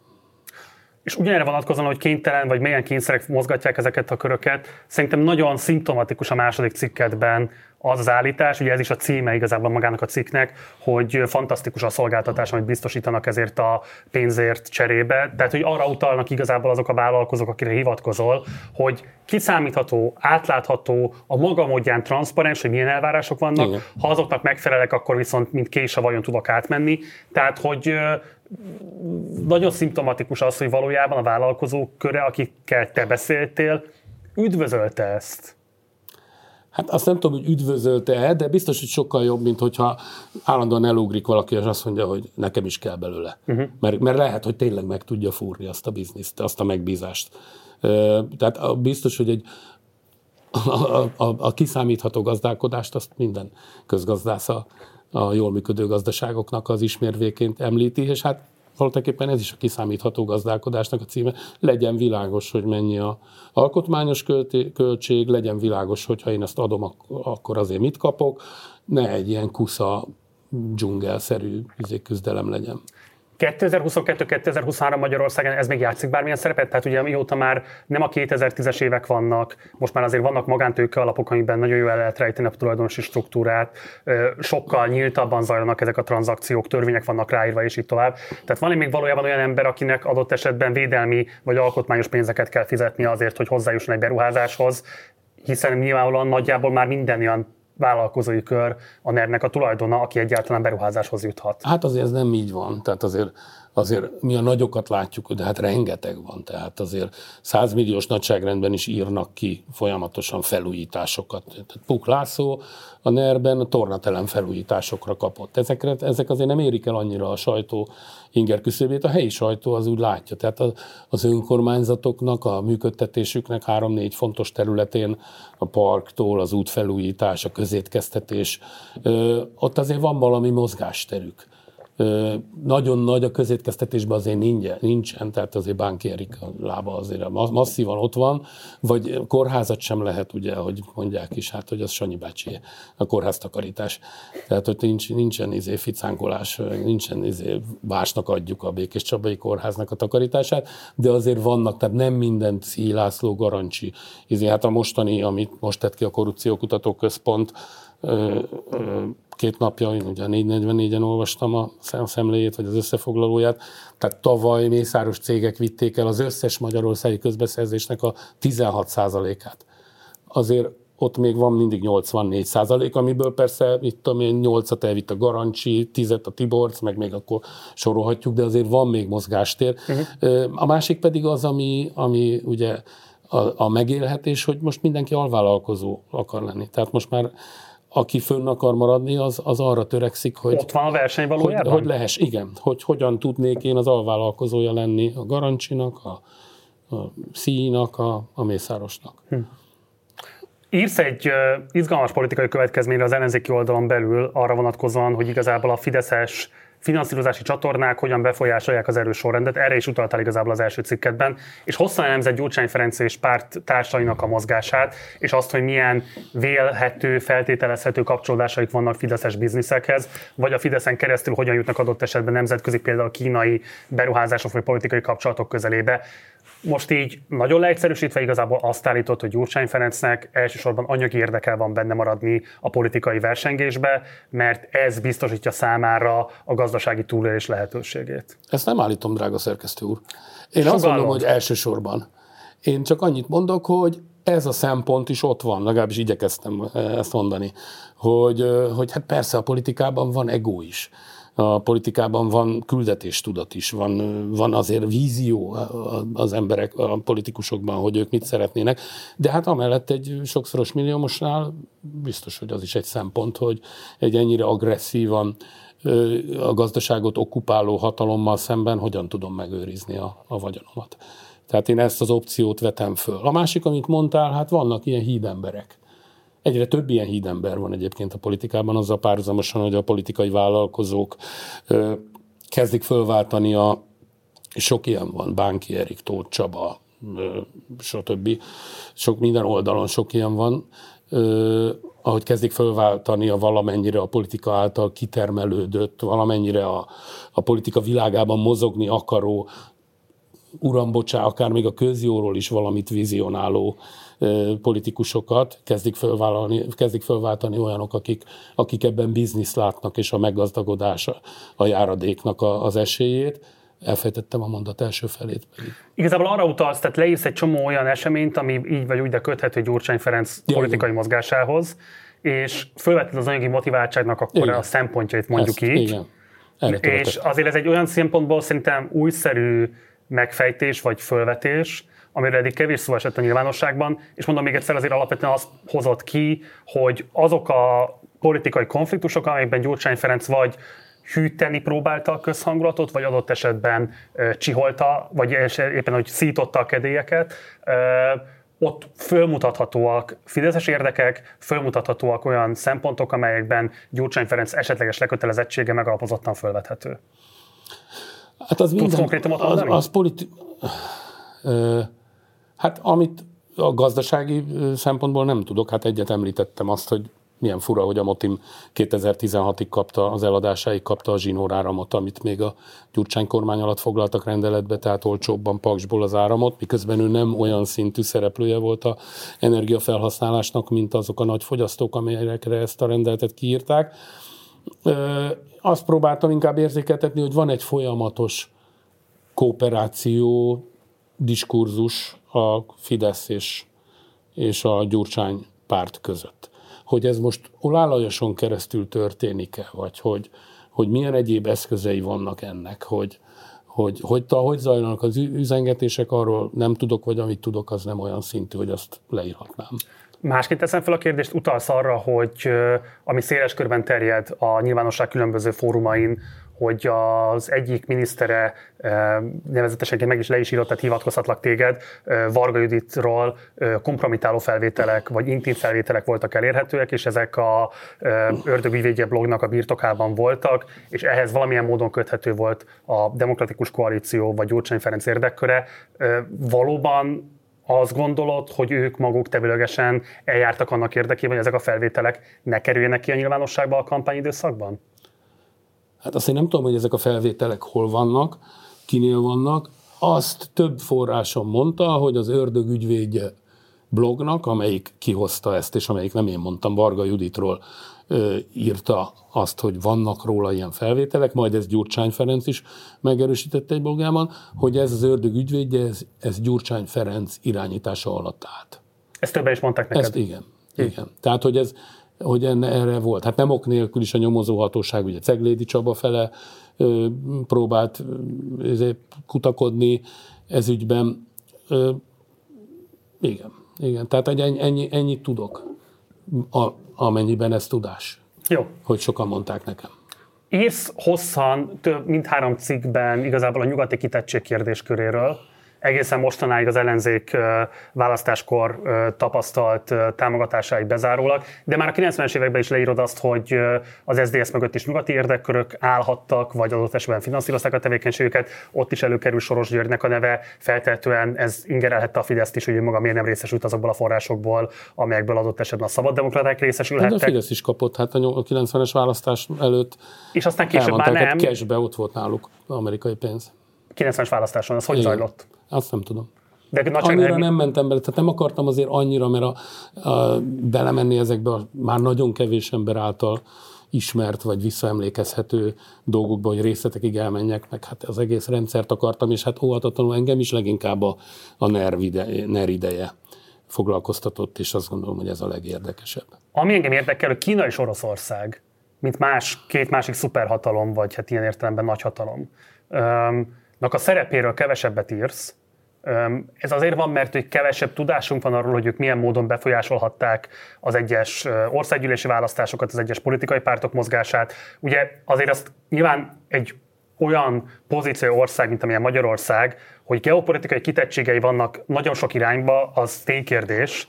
És ugyanerre vonatkozóan, hogy kénytelen, vagy milyen kényszerek mozgatják ezeket a köröket, szerintem nagyon szimptomatikus a második cikketben az az állítás, ugye ez is a címe igazából magának a cikknek, hogy fantasztikus a szolgáltatás, amit biztosítanak ezért a pénzért cserébe. Tehát, hogy arra utalnak igazából azok a vállalkozók, akire hivatkozol, hogy kiszámítható, átlátható, a maga módján transzparens, hogy milyen elvárások vannak. Igen. Ha azoknak megfelelek, akkor viszont mint kés a vajon tudok átmenni. Tehát, hogy nagyon szimptomatikus az, hogy valójában a vállalkozók köre, akikkel te beszéltél, üdvözölte ezt. Hát azt nem tudom, hogy üdvözölte-e, de biztos, hogy sokkal jobb, mint hogyha állandóan elugrik valaki, és azt mondja, hogy nekem is kell belőle. Uh-huh. Mert, mert lehet, hogy tényleg meg tudja fúrni azt a bizniszt, azt a megbízást. Tehát biztos, hogy egy, a, a, a, kiszámítható gazdálkodást azt minden közgazdász a, a jól működő gazdaságoknak az ismérvéként említi, és hát voltaképpen ez is a kiszámítható gazdálkodásnak a címe. Legyen világos, hogy mennyi a alkotmányos költség, legyen világos, hogy ha én ezt adom, akkor azért mit kapok, ne egy ilyen kusza dzsungelszerű küzdelem legyen. 2022-2023 Magyarországon ez még játszik bármilyen szerepet? Tehát ugye mióta már nem a 2010-es évek vannak, most már azért vannak magántőke alapok, amiben nagyon jól el lehet rejteni a tulajdonosi struktúrát, sokkal nyíltabban zajlanak ezek a tranzakciók, törvények vannak ráírva, és így tovább. Tehát van még valójában olyan ember, akinek adott esetben védelmi vagy alkotmányos pénzeket kell fizetni azért, hogy hozzájusson egy beruházáshoz, hiszen nyilvánvalóan nagyjából már minden olyan vállalkozói kör a ner a tulajdona, aki egyáltalán beruházáshoz juthat. Hát azért ez nem így van. Tehát azért, azért mi a nagyokat látjuk, de hát rengeteg van. Tehát azért százmilliós nagyságrendben is írnak ki folyamatosan felújításokat. Tehát Puk László a NER-ben a tornatelem felújításokra kapott. Ezekre, ezek azért nem érik el annyira a sajtó inger küszöbét, a helyi sajtó az úgy látja. Tehát az önkormányzatoknak, a működtetésüknek három-négy fontos területén, a parktól, az útfelújítás, a közétkeztetés, ott azért van valami mozgásterük nagyon nagy a közétkeztetésben azért nincsen, nincsen tehát azért Bánki Erik a lába azért masszívan ott van, vagy kórházat sem lehet, ugye, hogy mondják is, hát hogy az Sanyi bácsi a kórháztakarítás. Tehát, hogy nincs, nincsen izé ficánkolás, nincsen izé másnak adjuk a Békés Csabai Kórháznak a takarítását, de azért vannak, tehát nem mindent László Garancsi. Izé, hát a mostani, amit most tett ki a Korrupciókutató Központ, két napja, én ugye 444-en olvastam a szemléjét, vagy az összefoglalóját, tehát tavaly mészáros cégek vitték el az összes magyarországi közbeszerzésnek a 16%-át. Azért ott még van mindig 84 százalék, amiből persze, itt tudom én, 8-at elvitt a Garancsi, 10 a Tiborc, meg még akkor sorolhatjuk, de azért van még mozgástér. Uh-huh. A másik pedig az, ami, ami ugye a, a megélhetés, hogy most mindenki alvállalkozó akar lenni. Tehát most már aki fönn akar maradni, az, az arra törekszik, hogy... Ott van a verseny valójában? Hogy, hogy lehess, igen. Hogy hogyan tudnék én az alvállalkozója lenni a Garancsinak, a, a Színak, a, a Mészárosnak. Hm. Írsz egy izgalmas politikai következményre az ellenzéki oldalon belül arra vonatkozóan, hogy igazából a Fideszes finanszírozási csatornák hogyan befolyásolják az erős sorrendet, erre is utaltál igazából az első cikketben, és hosszan elemzett Gyurcsány Ferenc és párt társainak a mozgását, és azt, hogy milyen vélhető, feltételezhető kapcsolódásaik vannak Fideszes bizniszekhez, vagy a Fideszen keresztül hogyan jutnak adott esetben nemzetközi, például kínai beruházások vagy politikai kapcsolatok közelébe. Most így nagyon leegyszerűsítve igazából azt állított, hogy Gyurcsány Ferencnek elsősorban anyagi érdekel van benne maradni a politikai versengésbe, mert ez biztosítja számára a gazdasági túlélés lehetőségét. Ezt nem állítom, drága szerkesztő úr. Én Sugallom. azt mondom, hogy elsősorban. Én csak annyit mondok, hogy ez a szempont is ott van, legalábbis igyekeztem ezt mondani, hogy, hogy hát persze a politikában van ego is a politikában van küldetéstudat is, van, van azért vízió az emberek, a politikusokban, hogy ők mit szeretnének, de hát amellett egy sokszoros milliómosnál biztos, hogy az is egy szempont, hogy egy ennyire agresszívan a gazdaságot okupáló hatalommal szemben hogyan tudom megőrizni a, a vagyonomat. Tehát én ezt az opciót vetem föl. A másik, amit mondtál, hát vannak ilyen hídemberek Egyre több ilyen hídember van egyébként a politikában, azzal párhuzamosan, hogy a politikai vállalkozók ö, kezdik fölváltani a, sok ilyen van, Bánki Erik, Tóth Csaba, ö, stb. Sok minden oldalon sok ilyen van, ö, ahogy kezdik fölváltani a valamennyire a politika által kitermelődött, valamennyire a, a politika világában mozogni akaró, uram, bocsá, akár még a közjóról is valamit vizionáló politikusokat kezdik, fölvállalni, kezdik fölváltani olyanok, akik, akik ebben biznisz látnak, és a meggazdagodás a járadéknak az esélyét. Elfejtettem a mondat első felét pedig. Igazából arra utalsz, tehát leírsz egy csomó olyan eseményt, ami így vagy úgy, de köthető Gyurcsány Ferenc ja, politikai igen. mozgásához, és fölvetted az anyagi motiváltságnak akkor igen. a szempontjait, mondjuk Ezt, így. Igen. És azért ez egy olyan szempontból szerintem újszerű megfejtés vagy fölvetés, amiről eddig kevés szó esett a nyilvánosságban, és mondom még egyszer, azért alapvetően azt hozott ki, hogy azok a politikai konfliktusok, amelyekben Gyurcsány Ferenc vagy hűteni próbálta a közhangulatot, vagy adott esetben csiholta, vagy éppen, hogy szította a kedélyeket, ott fölmutathatóak fideszes érdekek, fölmutathatóak olyan szempontok, amelyekben Gyurcsány Ferenc esetleges lekötelezettsége megalapozottan fölvethető. Hát az Tudsz minden, az, az politi- Hát amit a gazdasági szempontból nem tudok, hát egyet említettem azt, hogy milyen fura, hogy a Motim 2016-ig kapta, az eladásáig kapta a zsinóráramot, amit még a Gyurcsány kormány alatt foglaltak rendeletbe, tehát olcsóbban paksból az áramot, miközben ő nem olyan szintű szereplője volt a energiafelhasználásnak, mint azok a nagy fogyasztók, amelyekre ezt a rendeletet kiírták. Azt próbáltam inkább érzékeltetni, hogy van egy folyamatos kooperáció, diskurzus a Fidesz és, és a Gyurcsány párt között. Hogy ez most olálajoson keresztül történik-e, vagy hogy, hogy milyen egyéb eszközei vannak ennek, hogy, hogy, hogy, hogy zajlanak az üzengetések, arról nem tudok, vagy amit tudok, az nem olyan szintű, hogy azt leírhatnám. Másként teszem fel a kérdést, utalsz arra, hogy ami széles körben terjed a nyilvánosság különböző fórumain, hogy az egyik minisztere nevezetesen meg is le is írott, tehát hivatkozhatlak téged, Varga Juditról kompromitáló felvételek, vagy intim felvételek voltak elérhetőek, és ezek a Ördögügyvédje blognak a birtokában voltak, és ehhez valamilyen módon köthető volt a Demokratikus Koalíció, vagy Gyurcsány Ferenc érdekköre. Valóban azt gondolod, hogy ők maguk tevőlegesen eljártak annak érdekében, hogy ezek a felvételek ne kerüljenek ki a nyilvánosságba a kampányidőszakban? Hát azt én nem tudom, hogy ezek a felvételek hol vannak, kinél vannak. Azt több forrásom mondta, hogy az ördög ügyvédje blognak, amelyik kihozta ezt, és amelyik nem én mondtam, Varga Juditról írta azt, hogy vannak róla ilyen felvételek, majd ez Gyurcsány Ferenc is megerősítette egy blogjában, hogy ez az ördög ügyvédje, ez, ez Gyurcsány Ferenc irányítása alatt állt. Ezt többen is mondták neked? Ezt igen. Hm. igen. Tehát, hogy ez, hogy enne, erre volt. Hát nem ok nélkül is a nyomozóhatóság, ugye Ceglédi Csaba fele ö, próbált ö, kutakodni ez ügyben. Ö, igen, igen. Tehát ennyi, ennyi, ennyit tudok, a, amennyiben ez tudás. Jó. Hogy sokan mondták nekem. Írsz hosszan, több mint három cikkben igazából a nyugati kitettség kérdésköréről egészen mostanáig az ellenzék választáskor tapasztalt támogatásáig bezárólag, de már a 90-es években is leírod azt, hogy az SZDSZ mögött is nyugati érdekkörök állhattak, vagy adott esetben finanszírozták a tevékenységüket, ott is előkerül Soros Györgynek a neve, feltehetően ez ingerelhette a Fideszt is, hogy ő maga miért nem részesült azokból a forrásokból, amelyekből adott esetben a szabaddemokraták részesülhettek. De a Fidesz is kapott, hát a 90-es választás előtt. És aztán később már nem. Hát cashbe ott volt náluk amerikai pénz. 90-es választáson, az hogy Igen. zajlott? Azt nem tudom. De Annyira nem... mentem bele, tehát nem akartam azért annyira, mert a, a, belemenni ezekbe a már nagyon kevés ember által ismert vagy visszaemlékezhető dolgokba, hogy részletekig elmenjek, meg hát az egész rendszert akartam, és hát óhatatlanul engem is leginkább a, a nerv, ide, nerv ideje foglalkoztatott, és azt gondolom, hogy ez a legérdekesebb. Ami engem érdekel, hogy Kína és Oroszország, mint más, két másik szuperhatalom, vagy hát ilyen értelemben nagyhatalom, nak a szerepéről kevesebbet írsz, ez azért van, mert hogy kevesebb tudásunk van arról, hogy ők milyen módon befolyásolhatták az egyes országgyűlési választásokat, az egyes politikai pártok mozgását. Ugye azért azt nyilván egy olyan pozíció ország, mint amilyen Magyarország, hogy geopolitikai kitettségei vannak nagyon sok irányba, az ténykérdés,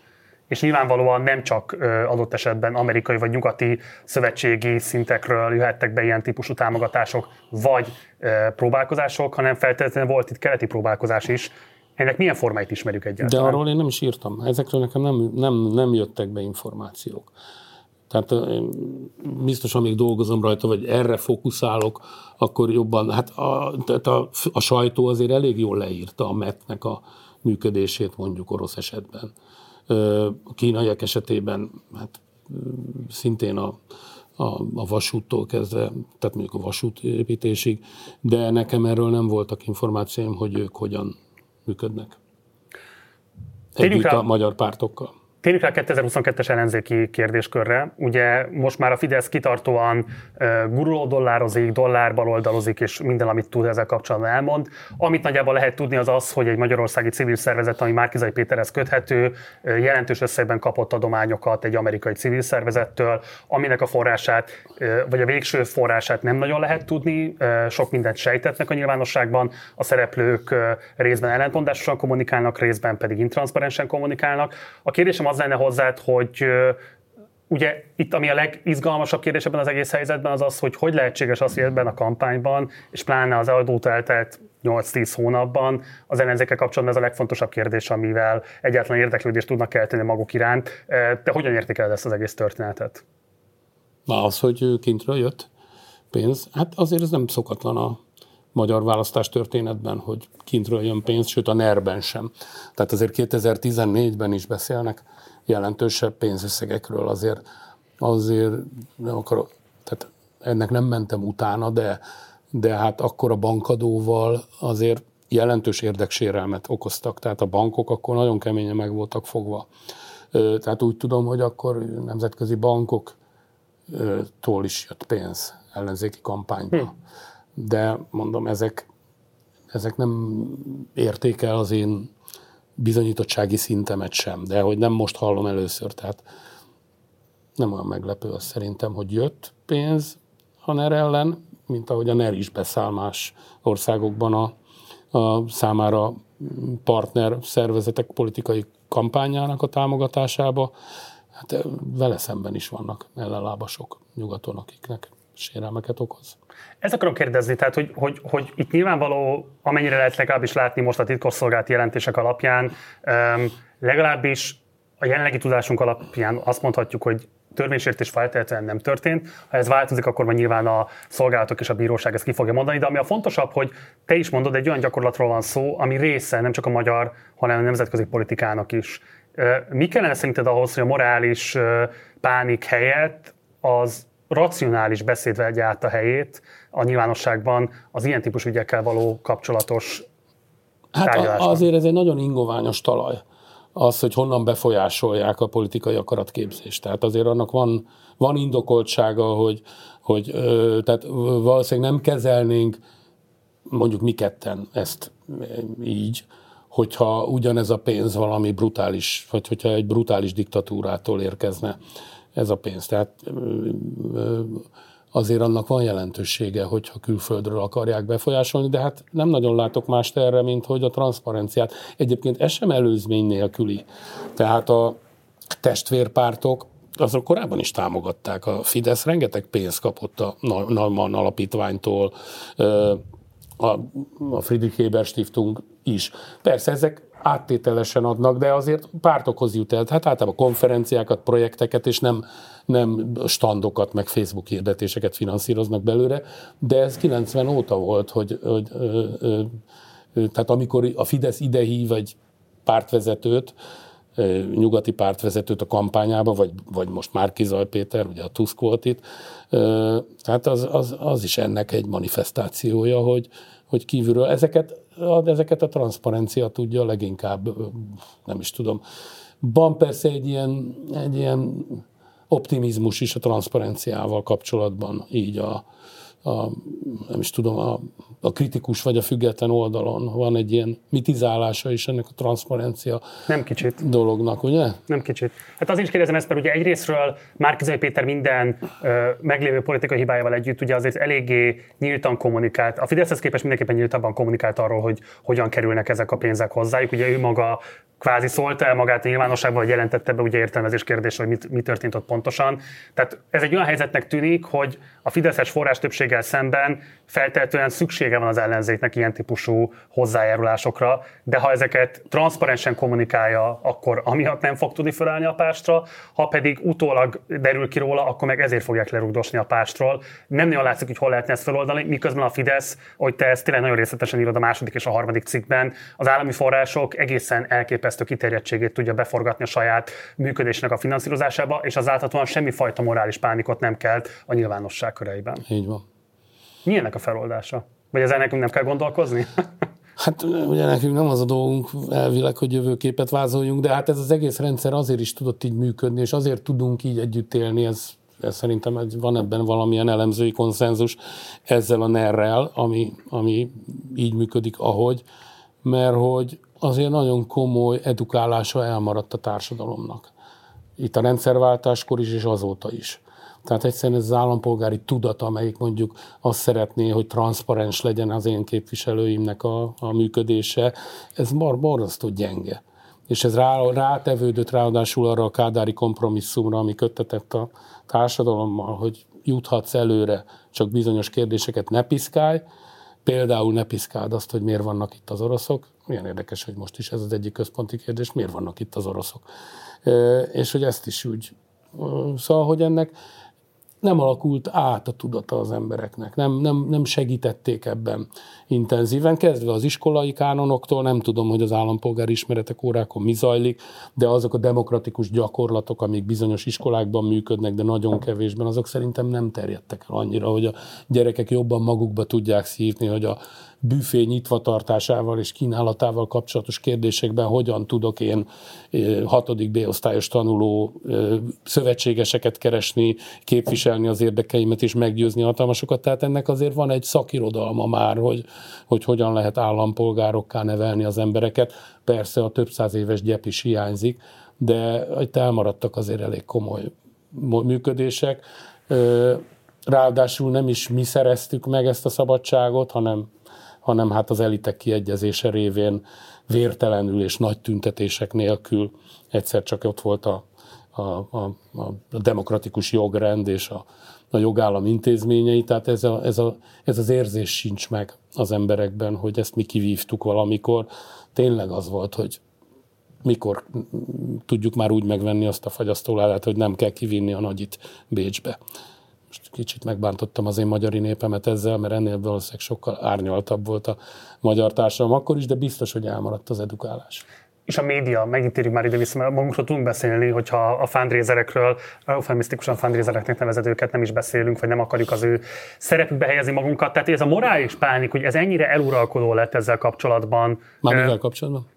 és nyilvánvalóan nem csak adott esetben amerikai vagy nyugati szövetségi szintekről jöhettek be ilyen típusú támogatások vagy próbálkozások, hanem feltétlenül volt itt keleti próbálkozás is, ennek milyen formáit ismerjük egyáltalán? De arról én nem is írtam. Ezekről nekem nem, nem, nem jöttek be információk. Tehát biztos, amíg dolgozom rajta, vagy erre fókuszálok, akkor jobban, hát a, tehát a, a sajtó azért elég jól leírta a MET-nek a működését mondjuk orosz esetben. A kínaiak esetében hát szintén a, a, a vasúttól kezdve, tehát mondjuk a vasútépítésig, de nekem erről nem voltak információim, hogy ők hogyan működnek. Együtt a magyar pártokkal. Térjük rá 2022-es ellenzéki kérdéskörre. Ugye most már a Fidesz kitartóan guruló dollározik, dollár baloldalozik, és minden, amit tud ezzel kapcsolatban elmond. Amit nagyjából lehet tudni az az, hogy egy magyarországi civil szervezet, ami Márkizai Péterhez köthető, jelentős összegben kapott adományokat egy amerikai civil szervezettől, aminek a forrását, vagy a végső forrását nem nagyon lehet tudni. Sok mindent sejtetnek a nyilvánosságban. A szereplők részben ellentmondásosan kommunikálnak, részben pedig intranszparensen kommunikálnak. A kérdésem az lenne hozzád, hogy Ugye itt, ami a legizgalmasabb kérdés ebben az egész helyzetben, az az, hogy hogy lehetséges az, hogy ebben a kampányban, és pláne az adót eltelt 8-10 hónapban, az ellenzékkel kapcsolatban ez a legfontosabb kérdés, amivel egyáltalán érdeklődést tudnak kelteni maguk iránt. Te hogyan értékeled ezt az egész történetet? Már az, hogy kintről jött pénz, hát azért ez nem szokatlan a magyar választás történetben, hogy kintről jön pénz, sőt a NER-ben sem. Tehát azért 2014-ben is beszélnek jelentősebb pénzösszegekről, azért, azért nem akarok, tehát ennek nem mentem utána, de, de hát akkor a bankadóval azért jelentős érdeksérelmet okoztak, tehát a bankok akkor nagyon keményen meg voltak fogva. Tehát úgy tudom, hogy akkor nemzetközi bankoktól is jött pénz ellenzéki kampányba. Hm. De mondom, ezek, ezek nem érték el az én bizonyítottsági szintemet sem, de hogy nem most hallom először, tehát nem olyan meglepő az szerintem, hogy jött pénz a NER ellen, mint ahogy a NER is beszáll más országokban a, a számára partner szervezetek politikai kampányának a támogatásába. Hát vele szemben is vannak ellenlábasok nyugaton, akiknek sérelmeket okoz. Ezt akarom kérdezni, tehát hogy, hogy, hogy itt nyilvánvaló, amennyire lehet legalábbis látni most a titkosszolgálati jelentések alapján, legalábbis a jelenlegi tudásunk alapján azt mondhatjuk, hogy törvénysértés feltétlenül nem történt. Ha ez változik, akkor majd nyilván a szolgálatok és a bíróság ezt ki fogja mondani, de ami a fontosabb, hogy te is mondod, egy olyan gyakorlatról van szó, ami része nem csak a magyar, hanem a nemzetközi politikának is. Mi kellene szerinted ahhoz, hogy a morális pánik helyett az racionális beszéd vegye át a helyét a nyilvánosságban az ilyen típusú ügyekkel való kapcsolatos Hát azért ez egy nagyon ingoványos talaj az, hogy honnan befolyásolják a politikai akaratképzést. Tehát azért annak van, van indokoltsága, hogy, hogy tehát valószínűleg nem kezelnénk mondjuk mi ketten ezt így, hogyha ugyanez a pénz valami brutális, vagy hogyha egy brutális diktatúrától érkezne ez a pénz. Tehát azért annak van jelentősége, hogyha külföldről akarják befolyásolni, de hát nem nagyon látok mást erre, mint hogy a transzparenciát. Egyébként ez sem előzmény nélküli. Tehát a testvérpártok azok korábban is támogatták. A Fidesz rengeteg pénzt kapott a Neumann alapítványtól, a, Friedrich Heber Stiftung is. Persze ezek áttételesen adnak, de azért pártokhoz jut el. Hát általában konferenciákat, projekteket, és nem, nem standokat, meg Facebook hirdetéseket finanszíroznak belőle, de ez 90 óta volt, hogy, hogy ö, ö, tehát amikor a Fidesz ide hív egy pártvezetőt, nyugati pártvezetőt a kampányába, vagy, vagy most Márkizaj Péter, ugye a Tusk volt itt, tehát az, az, az is ennek egy manifestációja, hogy, hogy kívülről ezeket, ezeket a transzparencia tudja leginkább, nem is tudom. Van persze egy ilyen, egy ilyen optimizmus is a transzparenciával kapcsolatban, így a, a nem is tudom, a, a kritikus vagy a független oldalon van egy ilyen mitizálása is ennek a transzparencia nem kicsit. dolognak, ugye? Nem kicsit. Hát azért is kérdezem ezt, mert ugye egyrésztről Márkizai Péter minden ö, meglévő politikai hibájával együtt ugye azért eléggé nyíltan kommunikált. A Fideszhez képest mindenképpen nyíltabban kommunikált arról, hogy hogyan kerülnek ezek a pénzek hozzájuk. Ugye ő maga kvázi szólta el magát a nyilvánosságban, vagy jelentette be ugye értelmezés kérdés, hogy mit, mi történt ott pontosan. Tehát ez egy olyan helyzetnek tűnik, hogy a Fideszes forrás többséggel szemben feltétlenül szüksége van az ellenzéknek ilyen típusú hozzájárulásokra, de ha ezeket transzparensen kommunikálja, akkor amiatt nem fog tudni felállni a pástra, ha pedig utólag derül ki róla, akkor meg ezért fogják lerugdosni a pástról. Nem nagyon látszik, hogy hol lehetne ezt feloldani, miközben a Fidesz, hogy te ezt tényleg nagyon részletesen írod a második és a harmadik cikkben, az állami források egészen elképesztő kiterjedtségét tudja beforgatni a saját működésnek a finanszírozásába, és azáltal semmifajta morális pánikot nem kelt a nyilvánosság köreiben. Így van. Mi a feloldása? Vagy ezzel nekünk nem kell gondolkozni? Hát ugye nekünk nem az a dolgunk elvileg, hogy jövőképet vázoljunk, de hát ez az egész rendszer azért is tudott így működni, és azért tudunk így együtt élni, ez, ez szerintem van ebben valamilyen elemzői konszenzus ezzel a nerrel, ami, ami így működik, ahogy, mert hogy azért nagyon komoly edukálása elmaradt a társadalomnak. Itt a rendszerváltáskor is, és azóta is. Tehát egyszerűen ez az állampolgári tudat, amelyik mondjuk azt szeretné, hogy transzparens legyen az én képviselőimnek a, a működése, ez mar borzasztó gyenge. És ez rá, rátevődött ráadásul arra a kádári kompromisszumra, ami köttetett a társadalommal, hogy juthatsz előre, csak bizonyos kérdéseket ne piszkálj, Például ne piszkáld azt, hogy miért vannak itt az oroszok. Milyen érdekes, hogy most is ez az egyik központi kérdés, miért vannak itt az oroszok. És hogy ezt is úgy. Szóval, hogy ennek nem alakult át a tudata az embereknek, nem, nem, nem segítették ebben intenzíven, kezdve az iskolai kánonoktól, nem tudom, hogy az állampolgári ismeretek órákon mi zajlik, de azok a demokratikus gyakorlatok, amik bizonyos iskolákban működnek, de nagyon kevésben, azok szerintem nem terjedtek el annyira, hogy a gyerekek jobban magukba tudják szívni, hogy a büfé nyitva tartásával és kínálatával kapcsolatos kérdésekben hogyan tudok én hatodik B-osztályos tanuló szövetségeseket keresni, képviselni az érdekeimet és meggyőzni hatalmasokat. Tehát ennek azért van egy szakirodalma már, hogy, hogy hogyan lehet állampolgárokká nevelni az embereket. Persze a több száz éves gyep is hiányzik, de itt elmaradtak azért elég komoly működések. Ráadásul nem is mi szereztük meg ezt a szabadságot, hanem hanem hát az elitek kiegyezése révén vértelenül és nagy tüntetések nélkül egyszer csak ott volt a, a, a, a demokratikus jogrend és a, a jogállam intézményei, tehát ez, a, ez, a, ez az érzés sincs meg az emberekben, hogy ezt mi kivívtuk valamikor. Tényleg az volt, hogy mikor tudjuk már úgy megvenni azt a fagyasztóládát, hogy nem kell kivinni a nagyit Bécsbe most kicsit megbántottam az én magyari népemet ezzel, mert ennél valószínűleg sokkal árnyaltabb volt a magyar társadalom akkor is, de biztos, hogy elmaradt az edukálás és a média, megint térjük már ide-vissza, mert magunkról tudunk beszélni, hogyha a fundraiserekről, eufemisztikusan fundraisereknek nevezett őket nem is beszélünk, vagy nem akarjuk az ő szerepükbe helyezni magunkat. Tehát ez a morális pánik, hogy ez ennyire eluralkodó lett ezzel kapcsolatban. Már mivel kapcsolatban?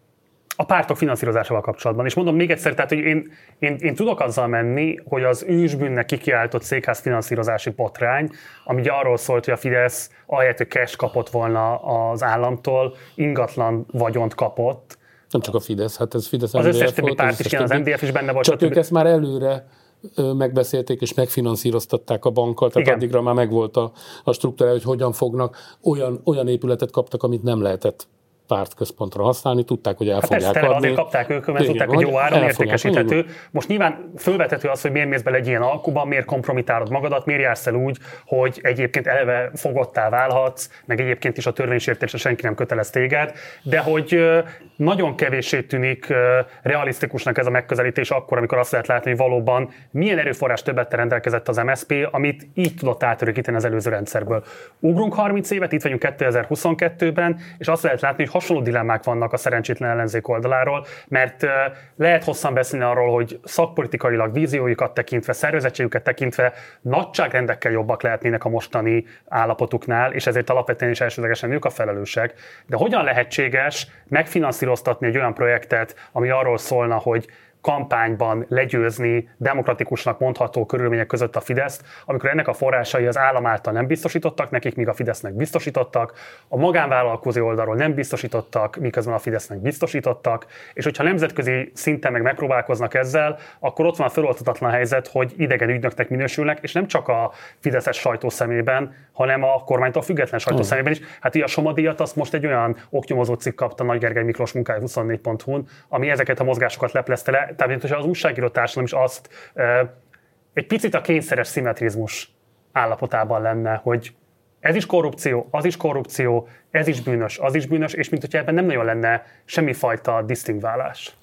A pártok finanszírozásával kapcsolatban. És mondom még egyszer, tehát, hogy én, én, én tudok azzal menni, hogy az ősbűnnek kikiáltott székház finanszírozási potrány, ami ugye arról szólt, hogy a Fidesz ahelyett, hogy cash kapott volna az államtól, ingatlan vagyont kapott. Nem csak a Fidesz, hát ez Fidesz Az összes többi párt is, az NDF is benne volt. Csak ők ezt már előre megbeszélték és megfinanszíroztatták a bankkal, tehát Igen. addigra már megvolt a, a struktúra, hogy hogyan fognak, olyan, olyan épületet kaptak, amit nem lehetett pártközpontra használni, tudták, hogy el hát fogják adni. azért kapták ők, mert tudták, hogy jó áron értékesíthető. Most nyilván fölvethető az, hogy miért mész bele egy ilyen alkuba, miért kompromitálod magadat, miért jársz el úgy, hogy egyébként eleve fogottá válhatsz, meg egyébként is a törvénysértésre senki nem kötelez téged, de hogy nagyon kevéssé tűnik realisztikusnak ez a megközelítés akkor, amikor azt lehet látni, hogy valóban milyen erőforrás többet rendelkezett az MSP, amit így tudott átörökíteni az előző rendszerből. Ugrunk 30 évet, itt vagyunk 2022-ben, és azt lehet látni, hogy hasonló dilemmák vannak a szerencsétlen ellenzék oldaláról, mert lehet hosszan beszélni arról, hogy szakpolitikailag víziójukat tekintve, szervezettségüket tekintve nagyságrendekkel jobbak lehetnének a mostani állapotuknál, és ezért alapvetően is elsődlegesen ők a felelősek. De hogyan lehetséges megfinanszíroztatni egy olyan projektet, ami arról szólna, hogy kampányban legyőzni demokratikusnak mondható körülmények között a Fideszt, amikor ennek a forrásai az állam által nem biztosítottak, nekik míg a Fidesznek biztosítottak, a magánvállalkozó oldalról nem biztosítottak, miközben a Fidesznek biztosítottak, és hogyha nemzetközi szinten meg megpróbálkoznak ezzel, akkor ott van a feloltatatlan helyzet, hogy idegen ügynöknek minősülnek, és nem csak a Fideszes sajtó szemében, hanem a kormánytól független sajtó uh. szemében is. Hát így a Somadíjat azt most egy olyan oknyomozó cikk kapta Nagy Gergely Miklós munkája 24.hu-n, ami ezeket a mozgásokat leplezte le, tehát az újságíró társadalom is azt egy picit a kényszeres szimmetrizmus állapotában lenne, hogy ez is korrupció, az is korrupció, ez is bűnös, az is bűnös, és mint hogyha ebben nem nagyon lenne semmifajta disztingválás.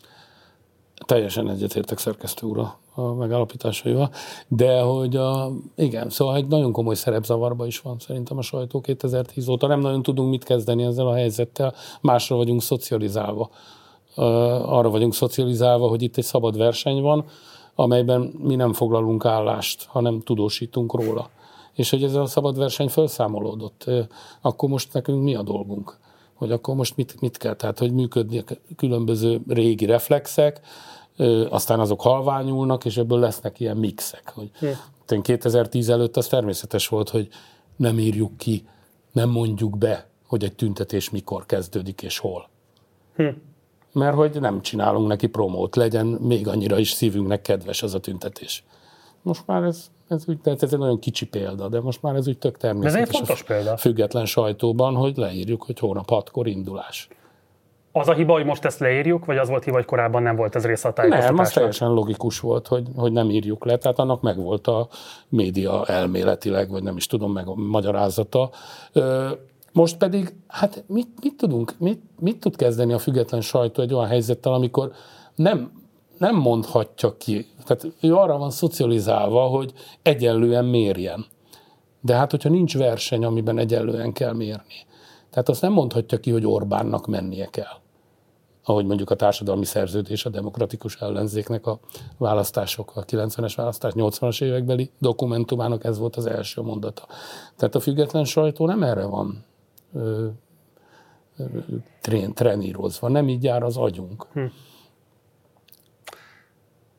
Teljesen egyetértek szerkesztő úr a megállapításaival, de hogy a, igen, szóval egy nagyon komoly szerepzavarba is van szerintem a sajtó 2010 óta. Nem nagyon tudunk mit kezdeni ezzel a helyzettel, másra vagyunk szocializálva arra vagyunk szocializálva, hogy itt egy szabad verseny van, amelyben mi nem foglalunk állást, hanem tudósítunk róla. És hogy ez a szabad verseny felszámolódott, akkor most nekünk mi a dolgunk? Hogy akkor most mit, mit kell? Tehát, hogy működni különböző régi reflexek, aztán azok halványulnak, és ebből lesznek ilyen mixek. Hogy hm. 2010 előtt az természetes volt, hogy nem írjuk ki, nem mondjuk be, hogy egy tüntetés mikor kezdődik és hol. Hm mert hogy nem csinálunk neki promót, legyen még annyira is szívünknek kedves az a tüntetés. Most már ez, ez úgy, tehát ez egy nagyon kicsi példa, de most már ez úgy tök természetes. Ez egy fontos példa. Független sajtóban, hogy leírjuk, hogy hónap hatkor indulás. Az a hiba, hogy most ezt leírjuk, vagy az volt hiba, hogy korábban nem volt ez része a tájékoztatásnak? Nem, az teljesen logikus volt, hogy, hogy nem írjuk le, tehát annak megvolt a média elméletileg, vagy nem is tudom meg a magyarázata. Most pedig, hát mit, mit tudunk, mit, mit tud kezdeni a független sajtó egy olyan helyzettel, amikor nem, nem mondhatja ki. Tehát ő arra van szocializálva, hogy egyenlően mérjen. De hát, hogyha nincs verseny, amiben egyenlően kell mérni, tehát azt nem mondhatja ki, hogy Orbánnak mennie kell. Ahogy mondjuk a társadalmi szerződés a demokratikus ellenzéknek a választások, a 90-es választás, 80-as évekbeli dokumentumának ez volt az első mondata. Tehát a független sajtó nem erre van ö, ö, trén, trenírozva, nem így jár az agyunk. Hm.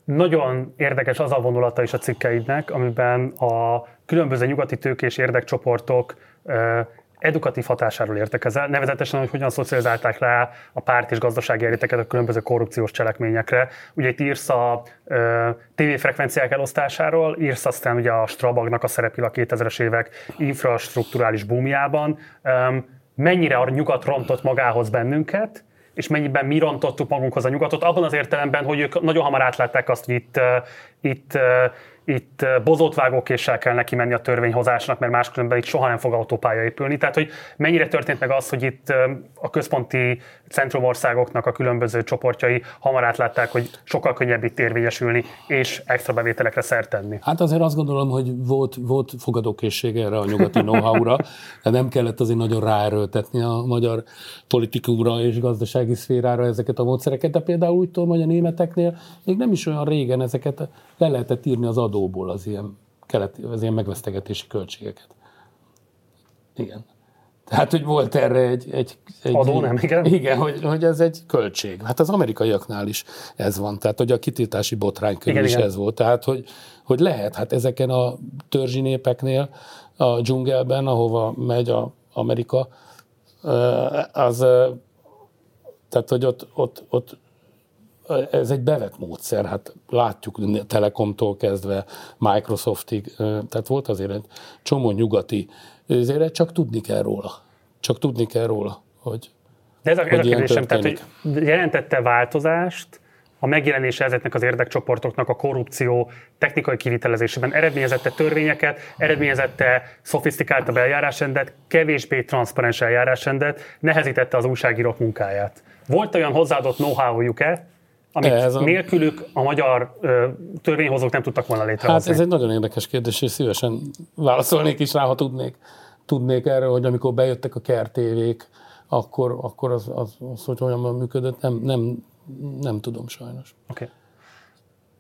Nagyon érdekes az a vonulata is a cikkeidnek, amiben a különböző nyugati tőkés érdekcsoportok edukatív hatásáról értekezel, nevezetesen, hogy hogyan szocializálták rá a párt és gazdasági eliteket a különböző korrupciós cselekményekre. Ugye itt írsz a tévéfrekvenciák elosztásáról, írsz aztán ugye a Strabagnak a szerepil a 2000-es évek infrastruktúrális búmjában. mennyire a nyugat rontott magához bennünket, és mennyiben mi rontottuk magunkhoz a nyugatot, abban az értelemben, hogy ők nagyon hamar átlátták azt, hogy itt, itt itt bozótvágókéssel kell neki menni a törvényhozásnak, mert máskülönben itt soha nem fog autópálya épülni. Tehát, hogy mennyire történt meg az, hogy itt a központi centrumországoknak a különböző csoportjai hamar átlátták, hogy sokkal könnyebb itt érvényesülni, és extra bevételekre szert tenni. Hát azért azt gondolom, hogy volt, volt fogadókészség erre a nyugati know-how-ra, de nem kellett azért nagyon ráerőltetni a magyar politikúra és gazdasági szférára ezeket a módszereket, de például úgy tudom, hogy a németeknél még nem is olyan régen ezeket le lehetett írni az adóból az ilyen, keleti, az ilyen megvesztegetési költségeket. Igen. Tehát, hogy volt erre egy... egy, egy Adó, nem? Igen, igen hogy, hogy ez egy költség. Hát az amerikaiaknál is ez van. Tehát, hogy a kitiltási botrány körül igen, is igen. ez volt. Tehát, hogy, hogy lehet, hát ezeken a törzsi népeknél, a dzsungelben, ahova megy a Amerika, az, tehát, hogy ott, ott, ott ez egy bevett módszer, hát látjuk Telekomtól kezdve Microsoftig, tehát volt azért egy csomó nyugati, ezért csak tudni kell róla. Csak tudni kell róla, hogy De ez a, hogy ez a kérdésem, tehát hogy jelentette változást, a megjelenése ezeknek az érdekcsoportoknak a korrupció technikai kivitelezésében eredményezette törvényeket, eredményezette szofisztikáltabb eljárásrendet, kevésbé transzparens eljárásrendet, nehezítette az újságírók munkáját. Volt olyan hozzáadott know-how-juk-e, amit ez a... nélkülük a magyar ö, törvényhozók nem tudtak volna létrehozni. Hát ez egy nagyon érdekes kérdés, és szívesen válaszolnék is rá, ha tudnék, tudnék erre, hogy amikor bejöttek a kertévék, akkor, akkor az, az, az, hogy olyan működött, nem, nem, nem tudom sajnos. Oké. Okay.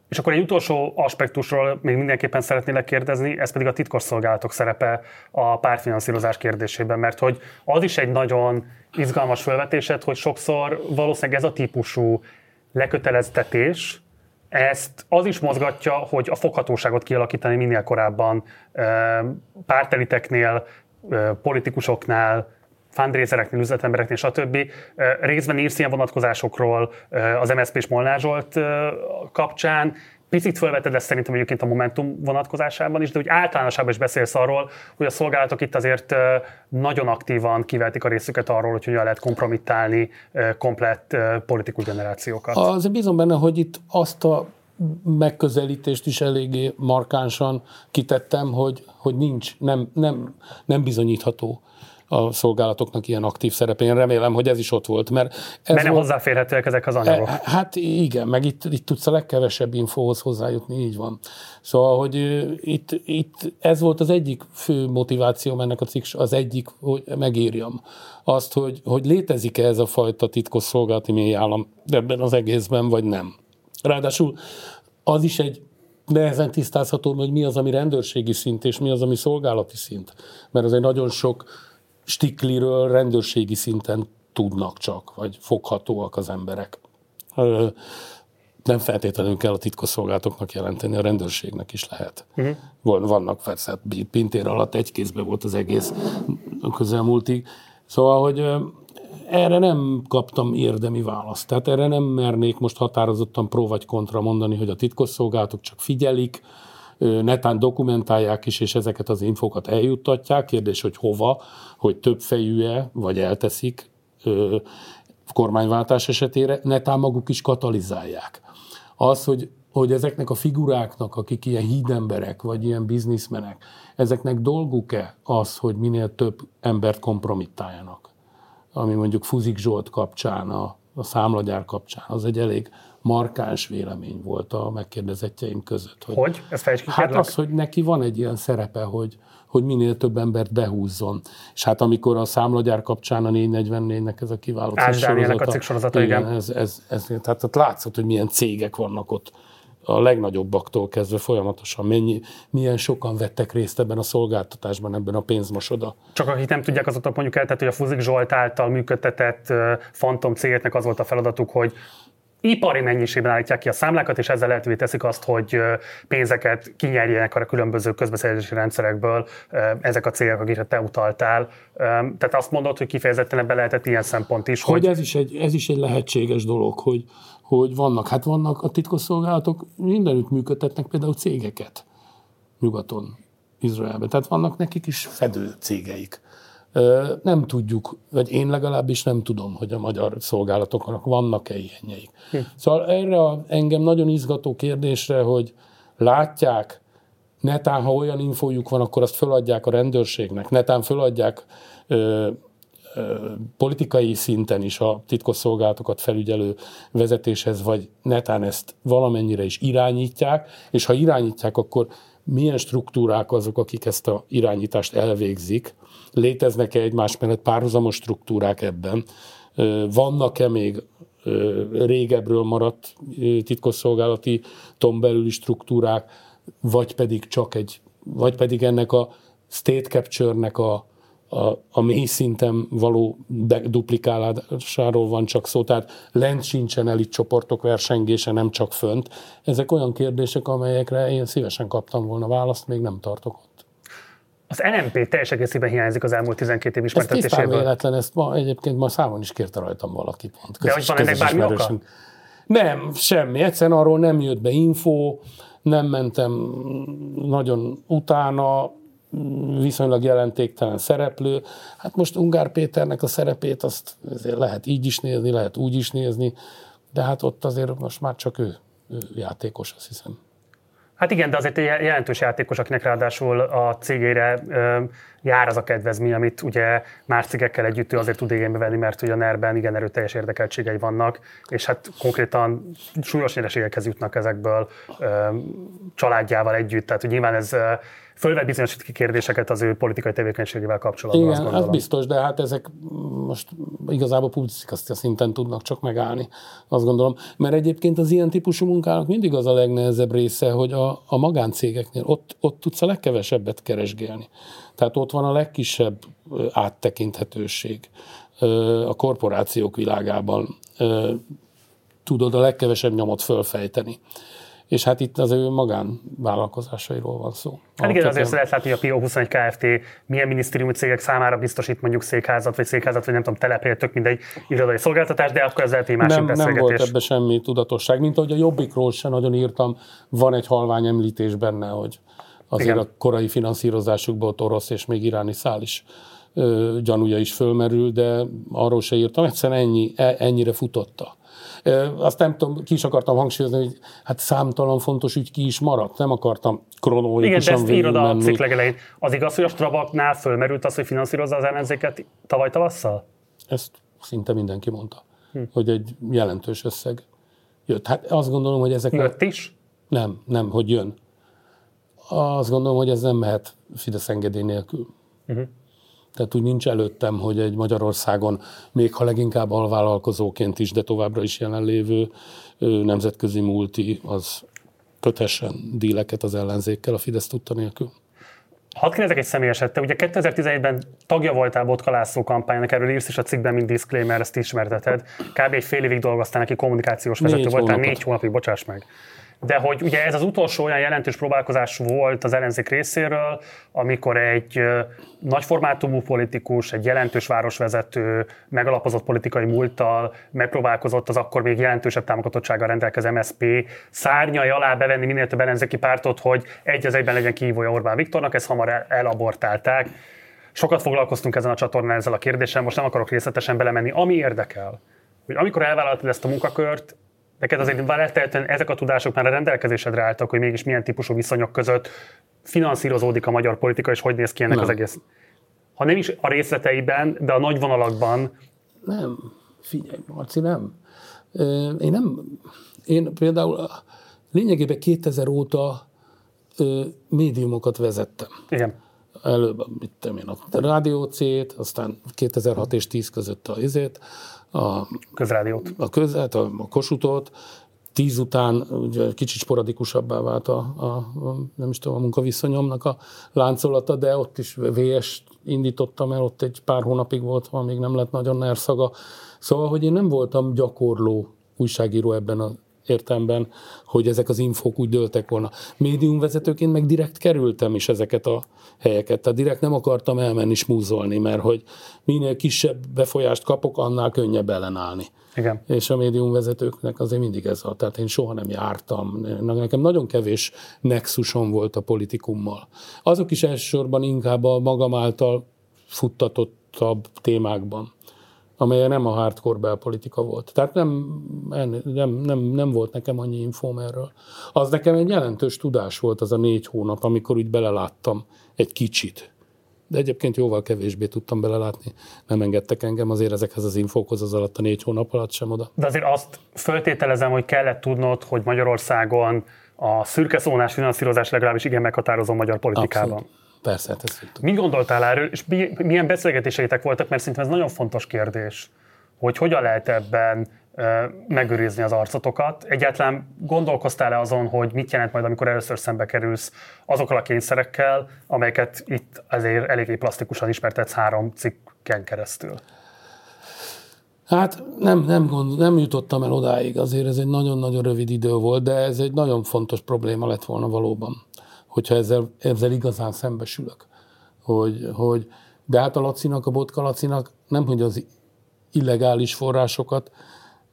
És akkor egy utolsó aspektusról még mindenképpen szeretnélek kérdezni, ez pedig a titkosszolgálatok szerepe a pártfinanszírozás kérdésében, mert hogy az is egy nagyon izgalmas felvetésed, hogy sokszor valószínűleg ez a típusú leköteleztetés, ezt az is mozgatja, hogy a foghatóságot kialakítani minél korábban párteliteknél, politikusoknál, fundraisereknél, üzletembereknél, stb. Részben írsz ilyen vonatkozásokról az MSZP és Molnár Zsolt kapcsán, Picit felveted ezt szerintem egyébként a Momentum vonatkozásában is, de úgy általánosában is beszélsz arról, hogy a szolgálatok itt azért nagyon aktívan kivetik a részüket arról, hogy hogyan lehet kompromittálni komplett politikus generációkat. Azért bízom benne, hogy itt azt a megközelítést is eléggé markánsan kitettem, hogy, hogy nincs, nem, nem, nem bizonyítható a szolgálatoknak ilyen aktív szerepe. Én remélem, hogy ez is ott volt. Mert, ez mert nem volt, hozzáférhetőek ezek az anyagok. E, hát igen, meg itt, itt tudsz a legkevesebb infóhoz hozzájutni, így van. Szóval, hogy itt, itt ez volt az egyik fő motiváció ennek a cikk, az egyik, hogy megírjam azt, hogy, hogy létezik-e ez a fajta titkos szolgálati mély állam ebben az egészben, vagy nem. Ráadásul az is egy nehezen tisztázható, hogy mi az, ami rendőrségi szint, és mi az, ami szolgálati szint. Mert azért nagyon sok stikliről rendőrségi szinten tudnak csak, vagy foghatóak az emberek. Nem feltétlenül kell a titkosszolgálatoknak jelenteni, a rendőrségnek is lehet. Uh-huh. Vannak persze, Pintér alatt egy kézben volt az egész közelmúltig. Szóval, hogy erre nem kaptam érdemi választ. Tehát erre nem mernék most határozottan pró vagy kontra mondani, hogy a titkosszolgálatok csak figyelik, netán dokumentálják is, és ezeket az infókat eljuttatják. Kérdés, hogy hova, hogy több fejű-e, vagy elteszik kormányváltás esetére, netán maguk is katalizálják. Az, hogy, hogy ezeknek a figuráknak, akik ilyen hídemberek, vagy ilyen bizniszmenek, ezeknek dolguk-e az, hogy minél több embert kompromittáljanak? Ami mondjuk Fuzik Zsolt kapcsán, a, a számlagyár kapcsán, az egy elég markáns vélemény volt a megkérdezettjeim között. Hogy? hogy? Ezt fejtsd ki, Hát kérlek? az, hogy neki van egy ilyen szerepe, hogy, hogy minél több embert behúzzon. És hát amikor a számlagyár kapcsán a 444-nek ez a kiváló cikksorozata. a cikksorozata, igen. igen. Ez, ez, ez, tehát ott látszott, hogy milyen cégek vannak ott a legnagyobbaktól kezdve folyamatosan, mennyi, milyen sokan vettek részt ebben a szolgáltatásban, ebben a pénzmosoda. Csak akik nem tudják, azoknak mondjuk el, tehát, hogy a Fuzik Zsolt által működtetett Fantom cégeknek az volt a feladatuk, hogy ipari mennyiségben állítják ki a számlákat, és ezzel lehetővé teszik azt, hogy pénzeket kinyerjenek a különböző közbeszerzési rendszerekből ezek a cégek, akikre te utaltál. Tehát azt mondod, hogy kifejezetten ebbe lehetett ilyen szempont is. Hogy, hogy ez, is egy, ez is egy lehetséges dolog, hogy, hogy vannak, hát vannak a titkosszolgálatok, mindenütt működtetnek például cégeket nyugaton, Izraelben. Tehát vannak nekik is fedő cégeik. Nem tudjuk, vagy én legalábbis nem tudom, hogy a magyar szolgálatoknak vannak-e ilyenjeik. Hm. Szóval erre a engem nagyon izgató kérdésre, hogy látják, netán, ha olyan infójuk van, akkor azt föladják a rendőrségnek, netán föladják ö, ö, politikai szinten is a titkosszolgálatokat felügyelő vezetéshez, vagy netán ezt valamennyire is irányítják, és ha irányítják, akkor milyen struktúrák azok, akik ezt a irányítást elvégzik, léteznek-e egymás mellett párhuzamos struktúrák ebben, vannak-e még régebről maradt titkosszolgálati tombelüli struktúrák, vagy pedig csak egy, vagy pedig ennek a state capture-nek a, a, a mély szinten való duplikálásáról van csak szó, tehát lent sincsen elit csoportok versengése, nem csak fönt. Ezek olyan kérdések, amelyekre én szívesen kaptam volna választ, még nem tartok ott. Az NMP teljes egészében hiányzik az elmúlt 12 év ismertetéséből. Ez véletlen, ezt ma egyébként ma számon is kérte rajtam valaki pont. Közös, De hogy van ennek bármi oka? Nem, semmi. Egyszerűen arról nem jött be info, nem mentem nagyon utána, viszonylag jelentéktelen szereplő. Hát most Ungár Péternek a szerepét azt azért lehet így is nézni, lehet úgy is nézni, de hát ott azért most már csak ő, ő játékos, azt hiszem. Hát igen, de azért egy jelentős játékos, akinek ráadásul a cégére jár az a kedvezmény, amit ugye más cégekkel együtt ő azért tud igénybe venni, mert ugye a NER-ben igen erőteljes érdekeltségei vannak, és hát konkrétan súlyos nyereségekhez jutnak ezekből családjával együtt. Tehát hogy nyilván ez fölvet bizonyos kérdéseket az ő politikai tevékenységével kapcsolatban. Igen, azt hát biztos, de hát ezek most igazából publicisztikai szinten tudnak csak megállni, azt gondolom. Mert egyébként az ilyen típusú munkának mindig az a legnehezebb része, hogy a, a magáncégeknél ott, ott tudsz a legkevesebbet keresgélni. Tehát ott van a legkisebb áttekinthetőség a korporációk világában. Tudod a legkevesebb nyomot fölfejteni és hát itt az ő magánvállalkozásairól van szó. Hát igen, azért lehet látni, hogy a PO21 Kft. milyen minisztériumi cégek számára biztosít mondjuk székházat, vagy székházat, vagy nem tudom, telephelyet, tök mindegy irodai szolgáltatás, de akkor ez lehet egy másik nem, nem volt ebbe semmi tudatosság, mint ahogy a Jobbikról sem nagyon írtam, van egy halvány említés benne, hogy azért igen. a korai finanszírozásukból orosz és még iráni szál is ö, gyanúja is fölmerül, de arról se írtam, egyszerűen ennyi, e, ennyire futotta. Azt nem tudom, ki is akartam hangsúlyozni, hogy hát számtalan fontos ügy ki is maradt, nem akartam kronológikusan Igen, de ezt írod a cikk legelején. Az igaz, hogy a Strabaknál fölmerült az, hogy finanszírozza az ellenzéket tavaly tavasszal? Ezt szinte mindenki mondta, hm. hogy egy jelentős összeg jött. Hát azt gondolom, hogy ezek... Jött is? Nem, nem, hogy jön. Azt gondolom, hogy ez nem mehet Fidesz engedély nélkül. Uh-huh. Tehát úgy nincs előttem, hogy egy Magyarországon, még ha leginkább alvállalkozóként is, de továbbra is jelenlévő nemzetközi multi, az kötessen díleket az ellenzékkel a Fidesz tudta nélkül. Hadd kérdezek egy személyeset, te ugye 2017-ben tagja voltál Botkalászló kampánynak, erről írsz is a cikkben, mint disclaimer, ezt ismerteted. Kb. egy fél évig dolgoztál neki kommunikációs vezető négy voltál, négy hónapig, bocsáss meg de hogy ugye ez az utolsó olyan jelentős próbálkozás volt az ellenzék részéről, amikor egy nagyformátumú politikus, egy jelentős városvezető, megalapozott politikai múlttal megpróbálkozott az akkor még jelentősebb támogatottsággal rendelkező MSP szárnyai alá bevenni minél több ellenzéki pártot, hogy egy az egyben legyen kihívója Orbán Viktornak, ezt hamar elabortálták. Sokat foglalkoztunk ezen a csatornán ezzel a kérdéssel, most nem akarok részletesen belemenni. Ami érdekel, hogy amikor elvállaltad ezt a munkakört, neked azért várhetően ezek a tudások már a rendelkezésedre álltak, hogy mégis milyen típusú viszonyok között finanszírozódik a magyar politika, és hogy néz ki ennek nem. az egész. Ha nem is a részleteiben, de a nagy vonalakban. Nem, figyelj, Marci, nem. Én nem, Én például lényegében 2000 óta médiumokat vezettem. Igen. Előbb, mit tudom én, a Rádió C-t, aztán 2006 és 10 között a izét, a, Közrádiót. a közet, a, a kosutot, tíz után ugye kicsit sporadikusabbá vált a, a, a, nem is tudom, a munkaviszonyomnak a láncolata, de ott is VS indítottam el, ott egy pár hónapig volt, amíg nem lett nagyon nerszaga. Szóval, hogy én nem voltam gyakorló újságíró ebben a értemben, hogy ezek az infók úgy dőltek volna. Médiumvezetőként meg direkt kerültem is ezeket a helyeket, tehát direkt nem akartam elmenni smúzolni, mert hogy minél kisebb befolyást kapok, annál könnyebb ellenállni. Igen. És a médiumvezetőknek azért mindig ez a, tehát én soha nem jártam. Nekem nagyon kevés nexusom volt a politikummal. Azok is elsősorban inkább a magam által futtatottabb témákban amely nem a hardcore belpolitika volt. Tehát nem, nem, nem, nem volt nekem annyi infóm erről. Az nekem egy jelentős tudás volt az a négy hónap, amikor úgy beleláttam egy kicsit. De egyébként jóval kevésbé tudtam belelátni. Nem engedtek engem azért ezekhez az infókhoz az alatt a négy hónap alatt sem oda. De azért azt föltételezem, hogy kellett tudnod, hogy Magyarországon a szürke szónás finanszírozás legalábbis igen meghatározó magyar politikában. Abszolút. Persze, hát ezt tudtuk. Mit gondoltál erről, és milyen beszélgetéseitek voltak, mert szerintem ez nagyon fontos kérdés, hogy hogyan lehet ebben megőrizni az arcotokat. Egyáltalán gondolkoztál-e azon, hogy mit jelent majd, amikor először szembe kerülsz azokkal a kényszerekkel, amelyeket itt azért eléggé plastikusan ismertetsz három cikken keresztül? Hát nem, nem, gond, nem jutottam el odáig, azért ez egy nagyon-nagyon rövid idő volt, de ez egy nagyon fontos probléma lett volna valóban hogyha ezzel, ezzel igazán szembesülök. Hogy, hogy, de hát a Lacinak, a Botka Lacinak nem, hogy az illegális forrásokat,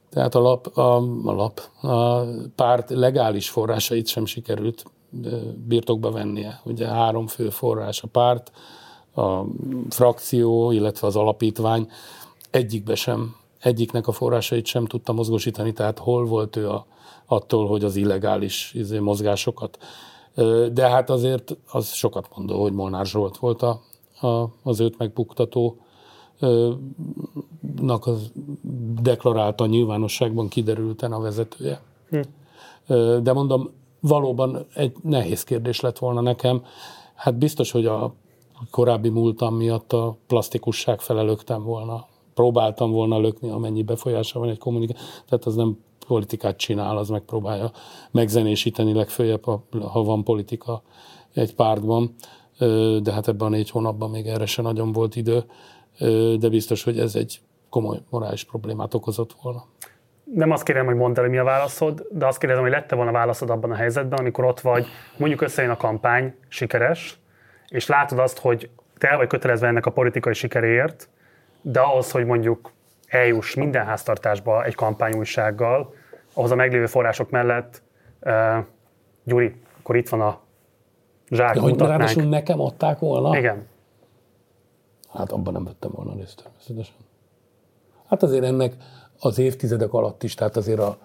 tehát a lap, a, a lap, a párt legális forrásait sem sikerült birtokba vennie. Ugye három fő forrás a párt, a frakció, illetve az alapítvány egyikbe sem, egyiknek a forrásait sem tudta mozgósítani, tehát hol volt ő a, attól, hogy az illegális izé, mozgásokat de hát azért az sokat mondó, hogy Molnár Zsolt volt a, a, az őt megbuktató nak az deklarálta nyilvánosságban kiderülten a vezetője. Hm. De mondom, valóban egy nehéz kérdés lett volna nekem. Hát biztos, hogy a korábbi múltam miatt a plastikusság felelőgtem volna. Próbáltam volna lökni, amennyi befolyása van egy kommunikáció. Tehát az nem politikát csinál, az megpróbálja megzenésíteni legfőjebb, ha van politika egy pártban, de hát ebben a négy hónapban még erre se nagyon volt idő, de biztos, hogy ez egy komoly morális problémát okozott volna. Nem azt kérem, hogy mondd el, mi a válaszod, de azt kérdezem, hogy lette volna válaszod abban a helyzetben, amikor ott vagy, mondjuk összejön a kampány, sikeres, és látod azt, hogy te vagy kötelezve ennek a politikai sikeréért, de ahhoz, hogy mondjuk eljuss minden háztartásba egy kampányújsággal, ahhoz a meglévő források mellett, uh, Gyuri, akkor itt van a zsák, ja, hogy ráadásul nekem adták volna? Igen. Hát abban nem vettem volna részt természetesen. Hát azért ennek az évtizedek alatt is, tehát azért a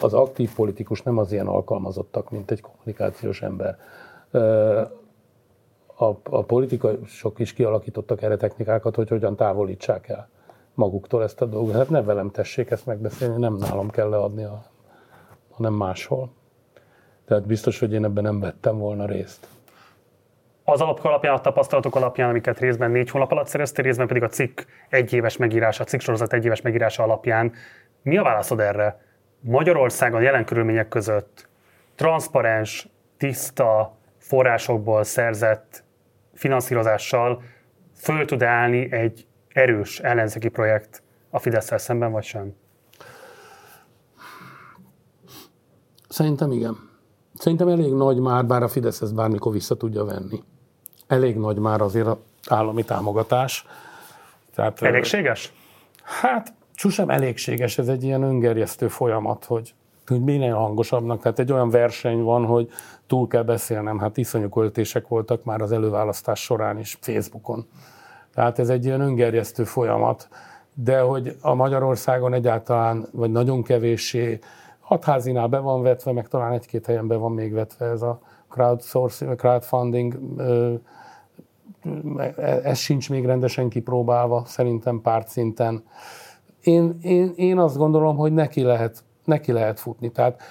az aktív politikus nem az ilyen alkalmazottak, mint egy kommunikációs ember. A, a politikusok is kialakítottak erre technikákat, hogy hogyan távolítsák el maguktól ezt a dolgot. Hát ne velem tessék ezt megbeszélni, nem nálam kell leadni, a, hanem máshol. Tehát biztos, hogy én ebben nem vettem volna részt. Az alapok alapján, a tapasztalatok alapján, amiket részben négy hónap alatt szereztél, részben pedig a cikk egyéves megírása, a cikk sorozat egyéves megírása alapján. Mi a válaszod erre? Magyarországon jelen körülmények között transzparens, tiszta forrásokból szerzett finanszírozással föl tud állni egy erős ellenzéki projekt a fidesz szemben, vagy sem? Szerintem igen. Szerintem elég nagy már, bár a Fidesz ezt bármikor vissza tudja venni. Elég nagy már azért az állami támogatás. Tehát, Elégséges? Hát, sosem elégséges, ez egy ilyen öngerjesztő folyamat, hogy, hogy minél hangosabbnak. Tehát egy olyan verseny van, hogy túl kell beszélnem. Hát iszonyú költések voltak már az előválasztás során is Facebookon tehát ez egy ilyen öngerjesztő folyamat, de hogy a Magyarországon egyáltalán, vagy nagyon kevéssé, hatházinál be van vetve, meg talán egy-két helyen be van még vetve ez a crowdsourcing, crowdfunding, ez sincs még rendesen kipróbálva, szerintem pártszinten. Én, én, én azt gondolom, hogy neki lehet neki lehet futni. Tehát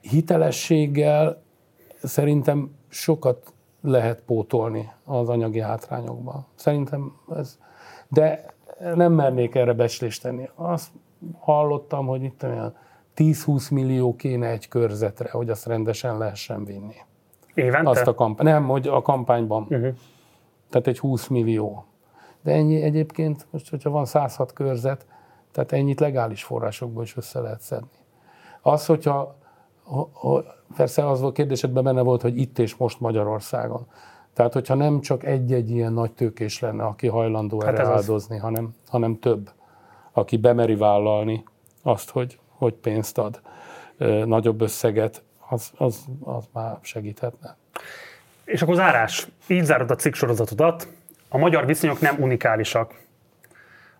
hitelességgel szerintem sokat lehet pótolni az anyagi hátrányokban. Szerintem ez, de nem mernék erre beslést tenni. Azt hallottam, hogy itt olyan 10-20 millió kéne egy körzetre, hogy azt rendesen lehessen vinni. Évente? Azt a kampány, nem, hogy a kampányban. Uh-huh. Tehát egy 20 millió. De ennyi egyébként, most hogyha van 106 körzet, tehát ennyit legális forrásokból is össze lehet szedni. Az, hogyha, persze az volt kérdésedben benne volt, hogy itt és most Magyarországon. Tehát, hogyha nem csak egy-egy ilyen nagy tőkés lenne, aki hajlandó hát erre áldozni, az... hanem, hanem több, aki bemeri vállalni azt, hogy, hogy pénzt ad, nagyobb összeget, az, az, az már segíthetne. És akkor zárás. Így zárod a cikk sorozatodat. A magyar viszonyok nem unikálisak.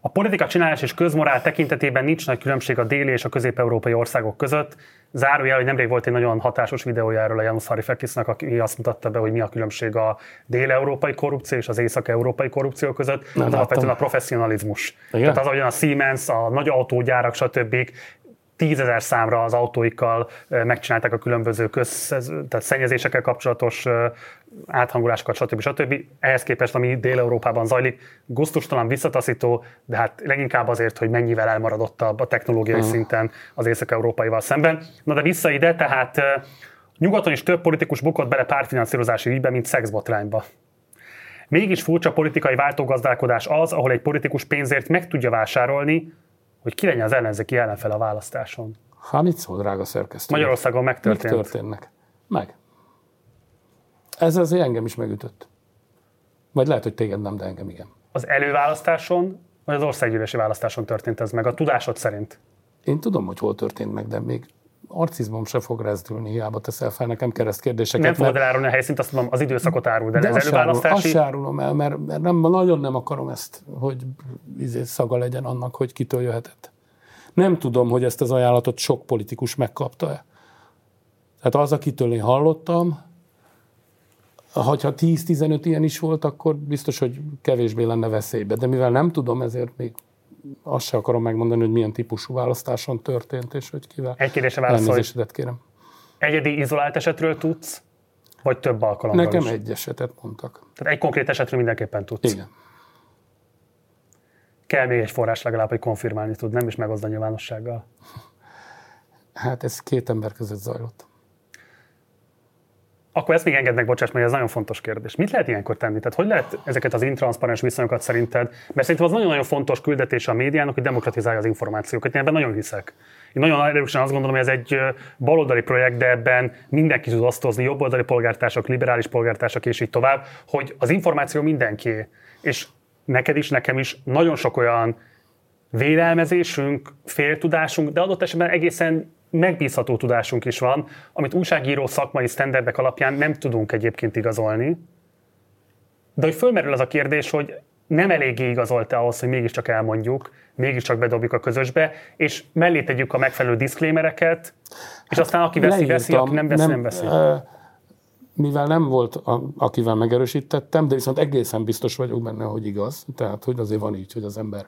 A politika csinálás és közmorál tekintetében nincs nagy különbség a déli és a közép-európai országok között. Zárójel, hogy nemrég volt egy nagyon hatásos videója erről a Janusz Harifekisnak, aki azt mutatta be, hogy mi a különbség a dél-európai korrupció és az észak-európai korrupció között. Nem hát alapvetően a professzionalizmus. Igen? Tehát az, hogy a Siemens, a nagy autógyárak, stb tízezer számra az autóikkal megcsinálták a különböző köz, tehát szennyezésekkel kapcsolatos áthangolásokat, stb. stb. Ehhez képest, ami Dél-Európában zajlik, gusztustalan, visszataszító, de hát leginkább azért, hogy mennyivel elmaradottabb a technológiai uh. szinten az észak-európaival szemben. Na de vissza ide, tehát nyugaton is több politikus bukott bele pártfinanszírozási ügybe, mint szexbotrányba. Mégis furcsa politikai váltógazdálkodás az, ahol egy politikus pénzért meg tudja vásárolni, hogy ki legyen az ellenzéki ellenfel a választáson. Hát mit szól, drága szerkesztő? Magyarországon megtörtént. Mik történnek? Meg. Ez azért engem is megütött. Vagy lehet, hogy téged nem, de engem igen. Az előválasztáson, vagy az országgyűlési választáson történt ez meg, a tudásod szerint? Én tudom, hogy hol történt meg, de még arcizmom se fog rezdülni, hiába teszel fel nekem kereszt kérdéseket. Nem fogod elárulni a helyszínt, azt mondom, az időszakot árul, de, de ez előválasztási... Azt árulom el, mert, mert nem, nagyon nem akarom ezt, hogy izé szaga legyen annak, hogy kitől jöhetett. Nem tudom, hogy ezt az ajánlatot sok politikus megkapta-e. Tehát az, akitől én hallottam, ha 10-15 ilyen is volt, akkor biztos, hogy kevésbé lenne veszélybe. De mivel nem tudom, ezért még azt sem akarom megmondani, hogy milyen típusú választáson történt, és hogy kivel. Egy kérdésre válaszolj. kérem. Egyedi izolált esetről tudsz, vagy több alkalommal Nekem is? egy esetet mondtak. Tehát egy konkrét esetről mindenképpen tudsz? Igen. Kell még egy forrás legalább, hogy konfirmálni tud, nem is megosztani nyilvánossággal. Hát ez két ember között zajlott. Akkor ezt még engedd meg, bocsáss, mert ez nagyon fontos kérdés. Mit lehet ilyenkor tenni? Tehát hogy lehet ezeket az intranszparens viszonyokat szerinted? Mert szerintem az nagyon-nagyon fontos küldetés a médiának, hogy demokratizálja az információkat. Én ebben nagyon hiszek. Én nagyon erősen azt gondolom, hogy ez egy baloldali projekt, de ebben mindenki tud osztozni, jobboldali polgártársak, liberális polgártársak és így tovább, hogy az információ mindenki. És neked is, nekem is nagyon sok olyan vélelmezésünk, féltudásunk, de adott esetben egészen megbízható tudásunk is van, amit újságíró szakmai sztenderdek alapján nem tudunk egyébként igazolni. De hogy fölmerül az a kérdés, hogy nem eléggé igazolt ahhoz, hogy mégiscsak elmondjuk, mégiscsak bedobjuk a közösbe, és mellé tegyük a megfelelő diszklémereket, és hát aztán aki veszi, leírtam, veszi, aki nem veszi, nem, nem veszi. mivel nem volt, a, akivel megerősítettem, de viszont egészen biztos vagyok benne, hogy igaz. Tehát, hogy azért van így, hogy az ember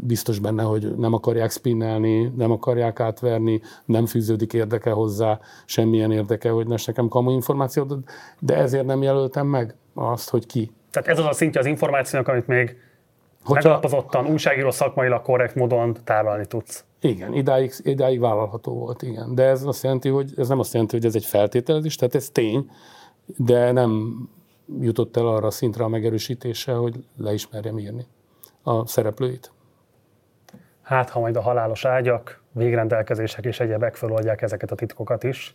biztos benne, hogy nem akarják spinnelni, nem akarják átverni, nem fűződik érdeke hozzá, semmilyen érdeke, hogy nes nekem kamu információt, de ezért nem jelöltem meg azt, hogy ki. Tehát ez az a szintje az információnak, amit még Hogyha, megalapozottan, újságíró szakmailag korrekt módon tárolni tudsz. Igen, idáig, idáig vállalható volt, igen. De ez azt jelenti, hogy ez nem azt jelenti, hogy ez egy feltételezés, tehát ez tény, de nem jutott el arra a szintre a megerősítése, hogy leismerjem írni a szereplőit. Hát, ha majd a halálos ágyak, végrendelkezések és egyebek feloldják ezeket a titkokat is.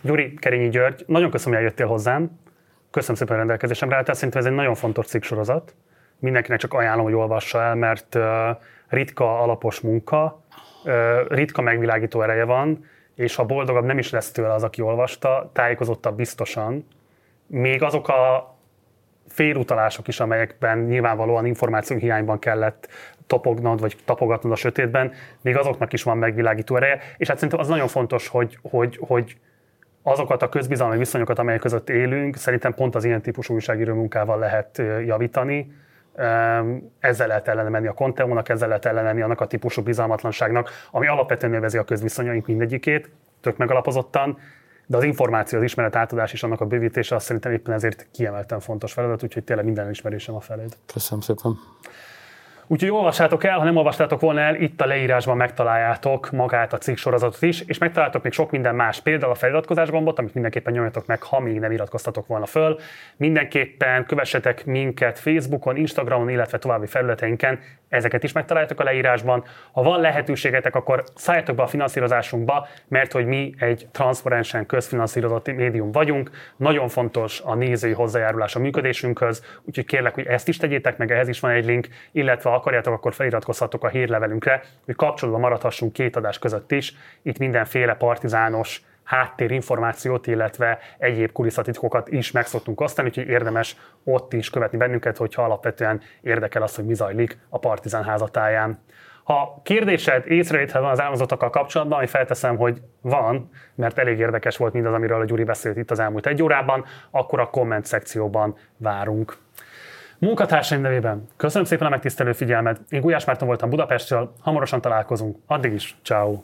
Gyuri, Kerényi György, nagyon köszönöm, hogy eljöttél hozzám. Köszönöm szépen a rendelkezésemre álltál. Szerintem ez egy nagyon fontos cikksorozat. Mindenkinek csak ajánlom, hogy olvassa el, mert ritka alapos munka, ritka megvilágító ereje van, és ha boldogabb nem is lesz tőle az, aki olvasta, tájékozottabb biztosan. Még azok a félutalások is, amelyekben nyilvánvalóan információ hiányban kellett topognod, vagy tapogatnod a sötétben, még azoknak is van megvilágító ereje. És hát szerintem az nagyon fontos, hogy, hogy, hogy azokat a közbizalmi viszonyokat, amelyek között élünk, szerintem pont az ilyen típusú újságíró munkával lehet javítani. ezzel lehet ellene menni a konteónak, ezzel lehet ellene menni annak a típusú bizalmatlanságnak, ami alapvetően növezi a közviszonyaink mindegyikét, tök megalapozottan, de az információ, az ismeret átadás és annak a bővítése azt szerintem éppen ezért kiemelten fontos feladat, úgyhogy tényleg minden ismerésem a feléd. Köszönöm szépen. Úgyhogy olvassátok el, ha nem olvastátok volna el, itt a leírásban megtaláljátok magát a cikk sorozatot is, és megtaláltok még sok minden más, például a feliratkozás gombot, amit mindenképpen nyomjatok meg, ha még nem iratkoztatok volna föl. Mindenképpen kövessetek minket Facebookon, Instagramon, illetve további felületeinken, ezeket is megtaláljátok a leírásban. Ha van lehetőségetek, akkor szálljatok be a finanszírozásunkba, mert hogy mi egy transzparensen közfinanszírozott médium vagyunk. Nagyon fontos a nézői hozzájárulás a működésünkhöz, úgyhogy kérlek, hogy ezt is tegyétek meg, ehhez is van egy link, illetve ha akarjátok, akkor feliratkozhatok a hírlevelünkre, hogy kapcsolatban maradhassunk két adás között is. Itt mindenféle partizános háttérinformációt, illetve egyéb kulisszatitkokat is meg szoktunk osztani, úgyhogy érdemes ott is követni bennünket, hogyha alapvetően érdekel az, hogy mi zajlik a Partizán házatáján. Ha kérdésed, észrevétel van az elmozottakkal kapcsolatban, ami felteszem, hogy van, mert elég érdekes volt mindaz, amiről a Gyuri beszélt itt az elmúlt egy órában, akkor a komment szekcióban várunk. Munkatársaim nevében köszönöm szépen a megtisztelő figyelmet. Én Gulyás Márton voltam Budapestről, hamarosan találkozunk. Addig is, ciao.